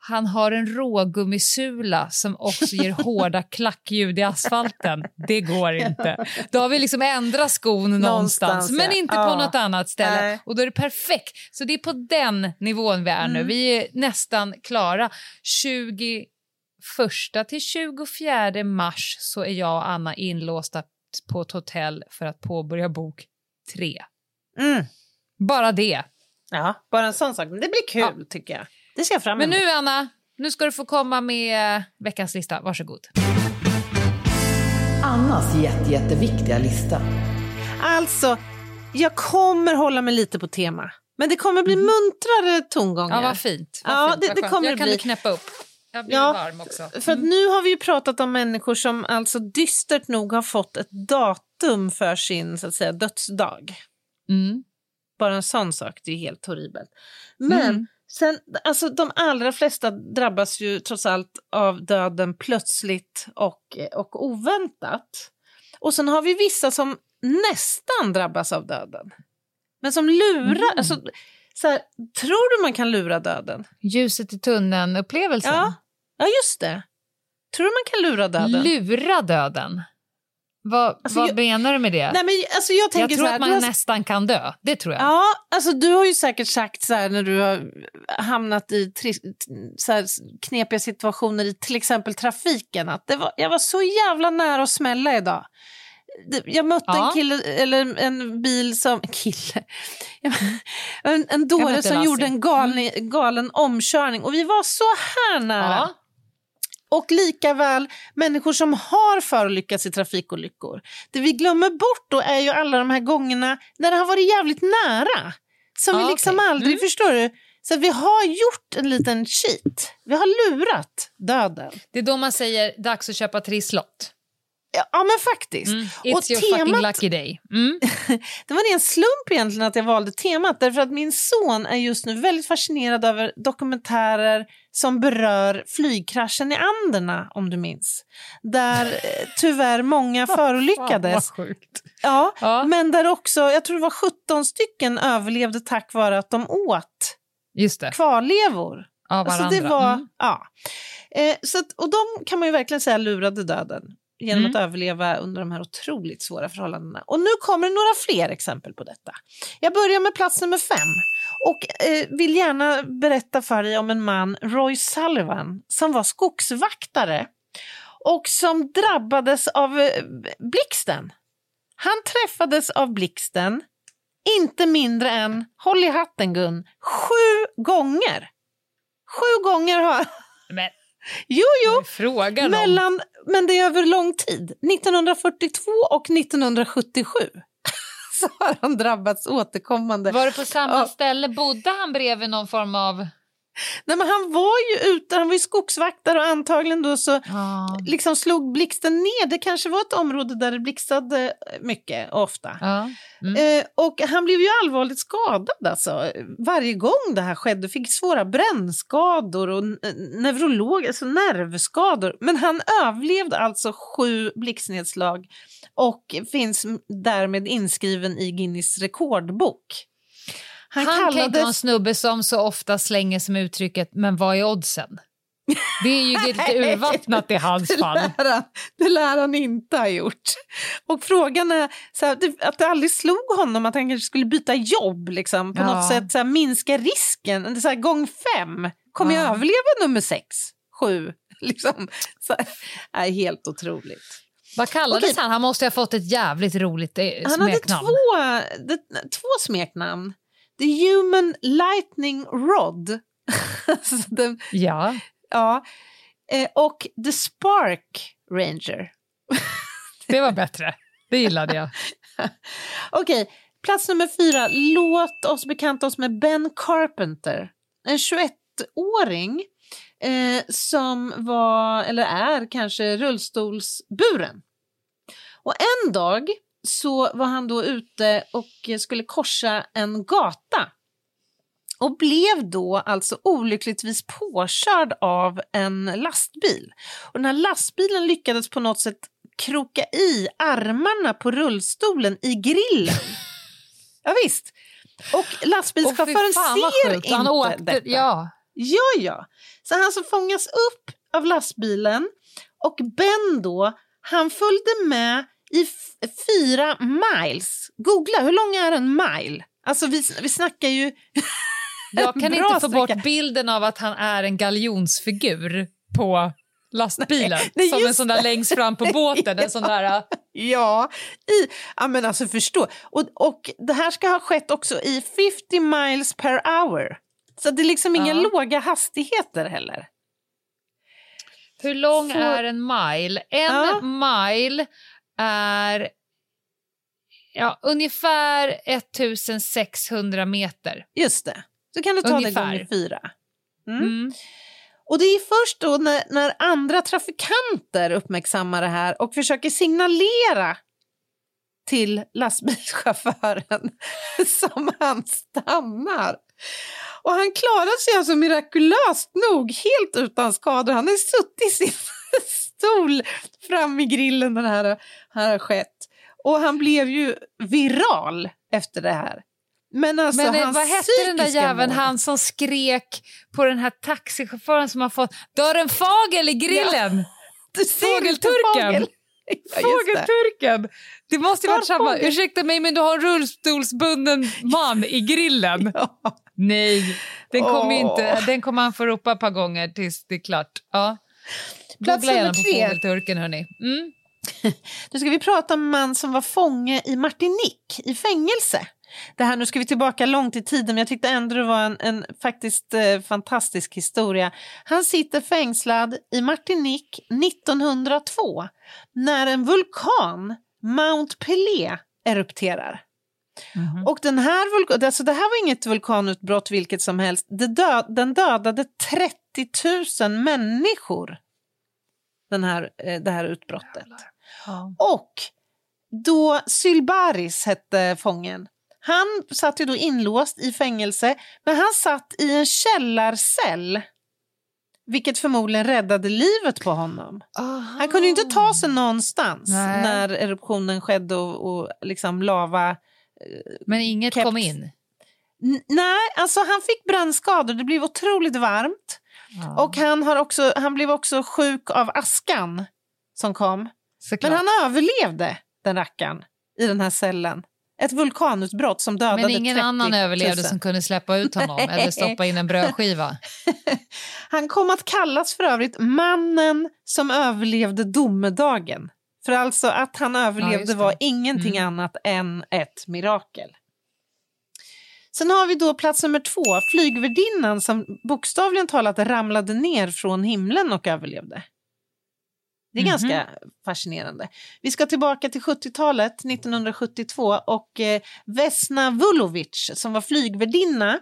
Han har en rågummisula som också ger hårda klackljud i asfalten. Det går inte. Då har vi liksom ändrat skon någonstans, Någonstans, men ja. inte på Ja. något annat ställe. Nej. Och då är det perfekt. Så det är på den nivån vi är nu. Mm. Vi är nästan klara. 21 till 24 mars så är jag och Anna inlåsta på ett hotell för att påbörja bok tre. Mm. Bara det. Ja, bara en sån sak. Men det blir kul tycker jag. Det ser jag fram Men emot. nu Anna, nu ska du få komma med eh, veckans lista. Varsågod. Annas jätte, jätteviktiga lista. Alltså, jag kommer hålla mig lite på tema. Men det kommer bli muntrare tongångar. Mhm. Ja, vad fint. Vad Ja, fint. det- vad det kommer jag kan bli. du knäppa upp. Jag blir Ja, varm också. För att nu har vi ju pratat om människor som alltså dystert nog har fått ett datum för sin så att säga, dödsdag. Mm. Bara en sån sak, det är helt horribelt. Men Mm. sen, alltså de allra flesta drabbas ju trots allt av döden plötsligt och, och oväntat. Och sen har vi vissa som nästan drabbas av döden. Men som lurar, Mm. alltså, så här, tror du man kan lura döden? Ljuset i tunneln-upplevelsen. Ja, ja just det. Tror du man kan lura döden? Lura döden. Vad, Alltså, vad jag- menar du med det? Nej, men, alltså, jag jag tänker tror så här, att man har- nästan kan dö. Det tror jag. Ja, alltså du har ju säkert sagt så här när du har hamnat i tri- så här knepiga situationer i till exempel trafiken att det var, jag var så jävla nära att smälla idag. Jag mötte Ja. en kille, eller en bil som... Kille? En, en dåre som gjorde en galen, galen omkörning och vi var så här nära. Ja. Och lika väl människor som har förolyckats i trafikolyckor. Det vi glömmer bort då är ju alla de här gångerna när det har varit jävligt nära. Som Ja, vi liksom okej. aldrig, Mm. förstår du? Så vi har gjort en liten cheat. Vi har lurat döden. Det är då man säger dags att köpa trisslott. Ja, men faktiskt. Mm. It's Och your fucking temat- lucky day. Mm. Det var en slump egentligen att jag valde temat därför att min son är just nu väldigt fascinerad över dokumentärer som berör flygkraschen i Anderna om du minns. Där eh, tyvärr många förolyckades. Fan. Ja, Ja. men där också, jag tror det var 17 stycken överlevde tack vare att de åt Just det, kvarlevor. av Alltså varandra. det var, Mm. ja. Eh, så att, och de kan man ju verkligen säga lurade döden genom Mm. att överleva under de här otroligt svåra förhållandena. Och nu kommer några fler exempel på detta. Jag börjar med plats nummer fem och eh, vill gärna berätta för dig om en man, Roy Sullivan, som var skogsvaktare och som drabbades av eh, blixten. Han träffades av blixten inte mindre än, håll i hatten Gun, sju gånger. Sju gånger har... Men Jo, jo. Mellan, men det är över lång tid. 1942 och 1977 så har han drabbats återkommande. Var det på samma Ja. ställe? Bodde han bredvid någon form av... Nej, men han var ju ute, han var ju skogsvaktare och antagligen då så Ja. liksom slog blixten ner. Det kanske var ett område där det blixtrade mycket och ofta. Ja. Mm. Eh, och han blev ju allvarligt skadad alltså. Varje gång det här skedde fick svåra brännskador och eh, neurolog, alltså nervskador. Men han överlevde alltså sju blixtnedslag och finns därmed inskriven i Guinness rekordbok. Han, Han, kan inte vara en kallades... snubbe som så ofta slänger sig med uttrycket “men vad är oddsen?” Det är ju lite urvattnat i hans Det fall. lär, han, det lär han inte ha gjort. Och frågan är så här, att det aldrig slog honom att han kanske skulle byta jobb, liksom, på Ja. något sätt så här, minska risken. Så här, gång fem, kommer jag Ja. överleva nummer sex, sju? Liksom. Så, här, är helt otroligt. Vad kallades Okej. han? Han måste ha fått ett jävligt roligt eh, Han hade smeknamn. två, det, två smeknamn. The Human Lightning Rod. Den, Ja. ja. Eh, och The Spark Ranger. Det var bättre. Det gillade jag. Okej, plats nummer fyra. Låt oss bekanta oss med Ben Carpenter. En 21-åring eh, som var, eller är kanske, rullstolsburen. Och en dag så var han då ute och skulle korsa en gata och blev då alltså olyckligtvis påkörd av en lastbil. Och den här lastbilen lyckades på något sätt kroka i armarna på rullstolen i grillen. ja, visst. Och lastbilschauffören vad ser inte Han åkte, detta. Ja. Ja, ja. Så han som fångas upp av lastbilen och Ben då, han följde med i fyra miles. Googla, hur lång är en mile? Alltså vi, vi snackar ju... Jag kan inte få bort bilden av att han är en galjonsfigur på lastbilen. nej, som en sån där det. längst fram på båten. En sån där, äh, Ja, i, ja men alltså förstå. Och, och det här ska ha skett också i 50 miles per hour. Så det är liksom inga Ja. låga hastigheter heller. hur lång Får- är en mile? En Ja. mile är ja, ungefär 1600 meter. Just det. Så kan du ta det Ungefär. gånger fyra. Mm. Mm. Och det är först då när, när andra trafikanter uppmärksammar det här och försöker signalera till lastbilschauffören som han stannar. Och han klarar sig alltså mirakulöst nog helt utan skador. Han har suttit i sin stol fram i grillen när det här, här har skett. Och han blev ju viral efter det här. Men alltså Men eh, vad hette den där jäveln, mål- han som skrek på den här taxichauffören som har fått Dörren fagel i grillen! Inte Fågelturken. fågel. Ja, just det. Fågelturken! Det måste ju varit samma. Ursäkta mig, men du har en rullstolsbunden man i grillen. Ja. Nej, den kommer inte, den kommer han få ropa ett par gånger tills det är klart. Ja. Plats nummer på tre. fågelturken, hörni. Mm. Nu ska vi prata om en man som var fånge i Martinique i fängelse. Det här, nu ska vi tillbaka långt i tiden, men jag tyckte ändå det var en, en faktiskt eh, fantastisk historia. Han sitter fängslad i Martinique 1902 när en vulkan, Mount Pelé, erupterar. Och den här vulkan, alltså det här var inget vulkanutbrott vilket som helst. Det dö, den dödade 30 000 människor, den här, eh, det här utbrottet. Och då Sylbaris hette fången. Han satt ju då inlåst i fängelse, men han satt i en källarcell. Vilket förmodligen räddade livet på honom. Han kunde ju inte ta sig någonstans Nej. när eruptionen skedde och, och liksom lava... Men inget Kept. kom in. N- nej, alltså han fick brännskador, det blev otroligt varmt. Och han, har också, han blev också sjuk av askan som kom. Såklart. Men han överlevde, den rackaren, i den här cellen. Ett vulkanutbrott som dödade Men ingen 30 000. annan överlevde som kunde släppa ut honom Nej. eller stoppa in en brödskiva. Han kom att kallas för övrigt mannen som överlevde domedagen. För alltså att han överlevde det. var ingenting Mm. annat än ett mirakel. Sen har vi då plats nummer två, flygvärdinnan som bokstavligen talat ramlade ner från himlen och överlevde. Det är Mhm. ganska fascinerande. Vi ska tillbaka till 70-talet, 1972, och eh, Vesna Vulovic som var flygvärdinna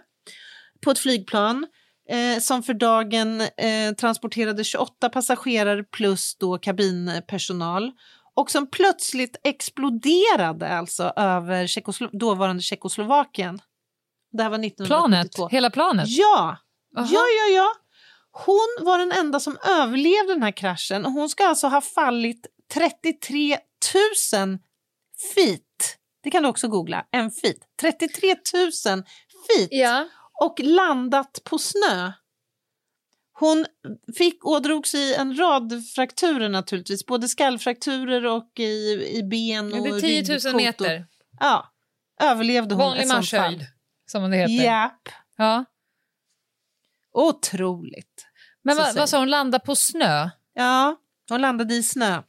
på ett flygplan eh, som för dagen eh, transporterade 28 passagerare plus då kabinpersonal och som plötsligt exploderade alltså över Tjeckoslo- dåvarande Tjeckoslovakien. Det här var 1972. Planet? Hela planet? Ja, Aha. ja, ja, ja. Hon var den enda som överlevde den här kraschen och hon ska alltså ha fallit 33 000 feet. Det kan du också googla, en feet. 33 000 feet Ja. och landat på snö. Hon fick ådrog sig en rad frakturer naturligtvis, både skallfrakturer och i, i ben Det och är 10 000 ryggkotor. meter. Ja, överlevde hon Vanlig fall. som det heter. Japp, Ja. otroligt. Men vad, vad sa hon, landa på snö? Ja, hon landade i snö.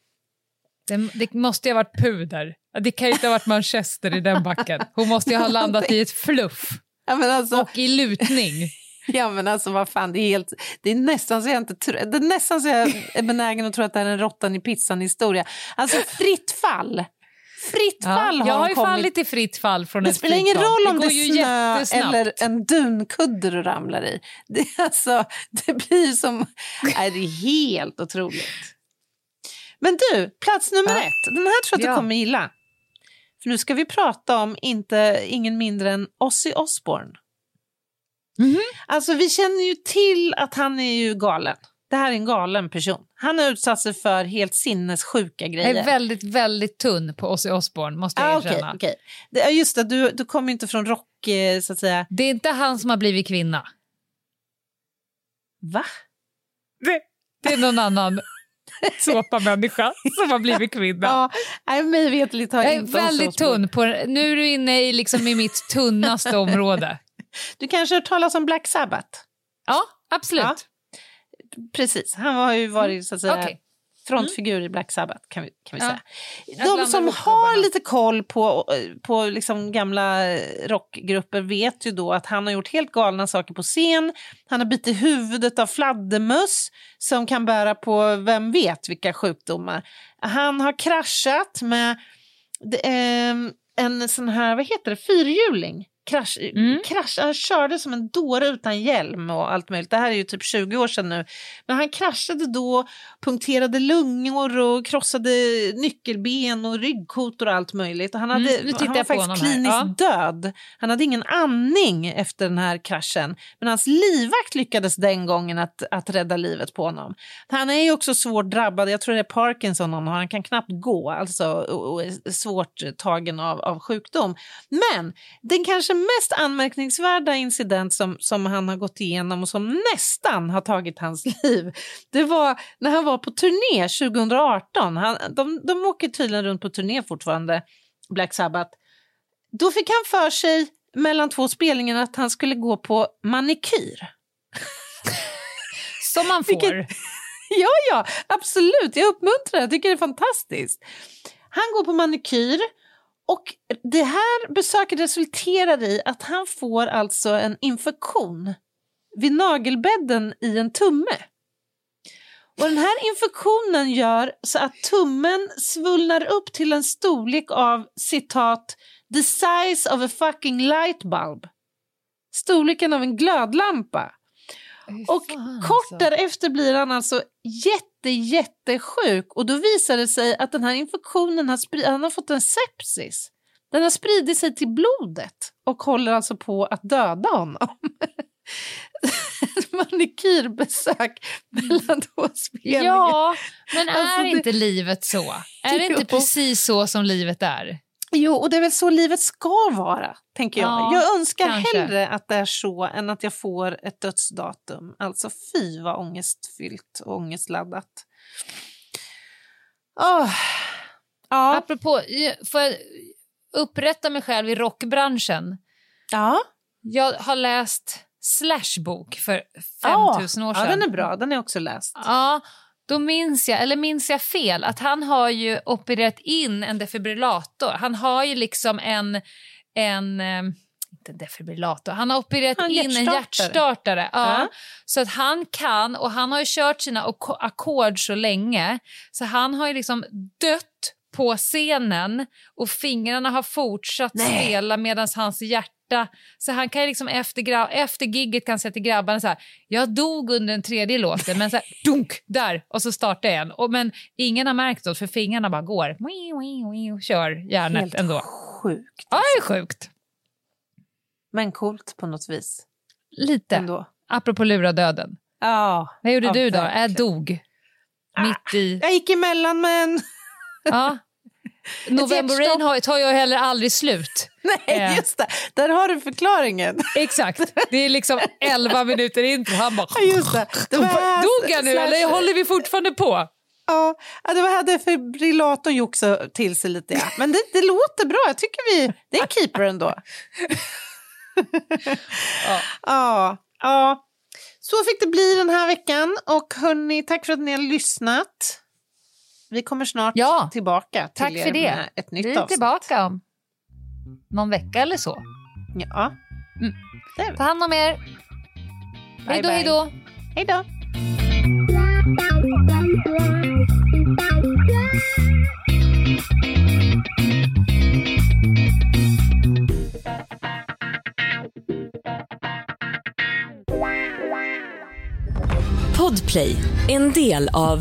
Det, det måste ju ha varit puder. Det kan ju inte ha varit Manchester i den backen. Hon måste ju ha landat i ett fluff Ja men alltså, och i lutning. Ja, men alltså vad fan, det är, helt, det är nästan så jag inte det är nästan så jag är benägen att tro att det här är en råttan i pizzan historia. Alltså fritt fall. Fritt fall har jag har ju kommit. fallit i fritt fall från Det ett spelar ingen roll om det, är snö eller en dunkudde du ramlar i. Det, är alltså, det blir som... Nej, det är helt otroligt. Men du, plats nummer Ja. ett. Den här tror jag att Ja. du kommer gilla. För nu ska vi prata om inte, ingen mindre än Ozzy Osbourne. Mhm. Alltså vi känner ju till att han är ju galen. Det här är en galen person. Han har utsatt sig för helt sinnessjuka Jag grejer. är väldigt, väldigt tunn på Ozzy Osbourne, måste jag ah. Det, ja, just det, du, du kommer inte från rock, eh, så att säga. Det är inte han som har blivit kvinna. Va? Det är någon annan såpamänniska som har blivit kvinna. Ja, mig veterligt har Jag är inte väldigt tunn. På, nu är du inne i, liksom i mitt tunnaste område. Du kanske har hört talas om Black Sabbath? Ja, absolut. Ja. Precis, han har ju varit så att säga Mm. Okej. frontfigur i Black Sabbath kan vi, kan vi Ja. säga. De som har lite koll på, på liksom gamla rockgrupper vet ju då att han har gjort helt galna saker på scen. Han har bitit huvudet av fladdermöss som kan bära på vem vet vilka sjukdomar. Han har kraschat med ehm, en sån här, vad heter det, fyrhjuling. Krasch, Mm. krasch, han körde som en dåre utan hjälm och allt möjligt. Det här är ju typ 20 år sedan nu. Men han kraschade då, punkterade lungor och krossade nyckelben och ryggkotor och allt möjligt. Och han, hade, Mm, nu tittar han var faktiskt kliniskt död. Han hade ingen andning efter den här kraschen. Men hans livvakt lyckades den gången att, att rädda livet på honom. Han är ju också svårt drabbad, jag tror det är Parkinson han har, han kan knappt gå alltså, och, och är svårt tagen av, av sjukdom. Men den kanske mest anmärkningsvärda incident som, som han har gått igenom och som nästan har tagit hans liv, det var när han var på turné 2018. Han, de, de åker tydligen runt på turné fortfarande, Black Sabbath. Då fick han för sig mellan två spelningar att han skulle gå på manikyr. Som man får. Vilket- Ja, ja, absolut. Jag uppmuntrar. Jag tycker det är fantastiskt. Han går på manikyr och det här besöket resulterar i att han får alltså en infektion vid nagelbädden i en tumme. Och den här infektionen gör så att tummen svullnar upp till en storlek av citat the size of a fucking light bulb. Storleken av en glödlampa. Och Fan, kort alltså. därefter blir han alltså jätte, jättesjuk och då visar det sig att den här infektionen har, han har fått en sepsis. Den har spridit sig till blodet och håller alltså på att döda honom. Manikyrbesök mellan två spelningar. Ja, men är Alltså, det- inte livet så? Är det inte precis så som livet är? Jo, och det är väl så livet ska vara, tänker jag. Ja, jag önskar kanske. hellre att det är så än att jag får ett dödsdatum. Alltså fy vad ångestfyllt och ångestladdat. Åh. Ja. Apropå, får jag upprätta mig själv i rockbranschen? ja. Jag har läst Slash bok för Ja. 5000 år sedan. Ja, den är bra. Den är också läst. Ja, då minns jag, eller minns jag fel, att han har ju opererat in en defibrillator. Han har ju liksom en, en eh, inte en defibrillator, han har opererat En in en hjärtstartare. Ja, Ja. Så att han kan, och han har ju kört sina ackord så länge, så han har ju liksom dött på scenen och fingrarna har fortsatt Nej. spela medan hans hjärta så han kan ju liksom efter, efter gigget kan säga till grabbarna så här, jag dog under den tredje låten men så här, dunk, där och så startar jag en. Och, men ingen har märkt det för fingrarna bara går, kör hjärnet Helt ändå. sjukt. Ja, det är sjukt. Men coolt på något vis. Lite. Ändå. Apropå lura döden. Ja. Vad gjorde Ja, du då? Jag dog. Mitt i... Jag gick emellan men... Ja. November. Rain har- tar ju heller aldrig slut. Nej, Eh. just det. Där har du förklaringen. Exakt. Det är liksom 11 minuter intro. Han bara... Just det. det var Dog han nu slash- eller håller vi fortfarande på? Ja, det var här defibrillatorn joxade till sig lite. Ja. Men det, det låter bra. Jag tycker vi... Det är en keeper ändå. Ja. Ja, ja. Så fick det bli den här veckan. Och hörni, tack för att ni har lyssnat. Vi kommer snart Ja. tillbaka till Tack er för det. med ett nytt Vi är avsnitt. tillbaka om någon vecka eller så. Ja. Mm. Ta hand om er. Hej då, hej då. Hej då. Podplay, en del av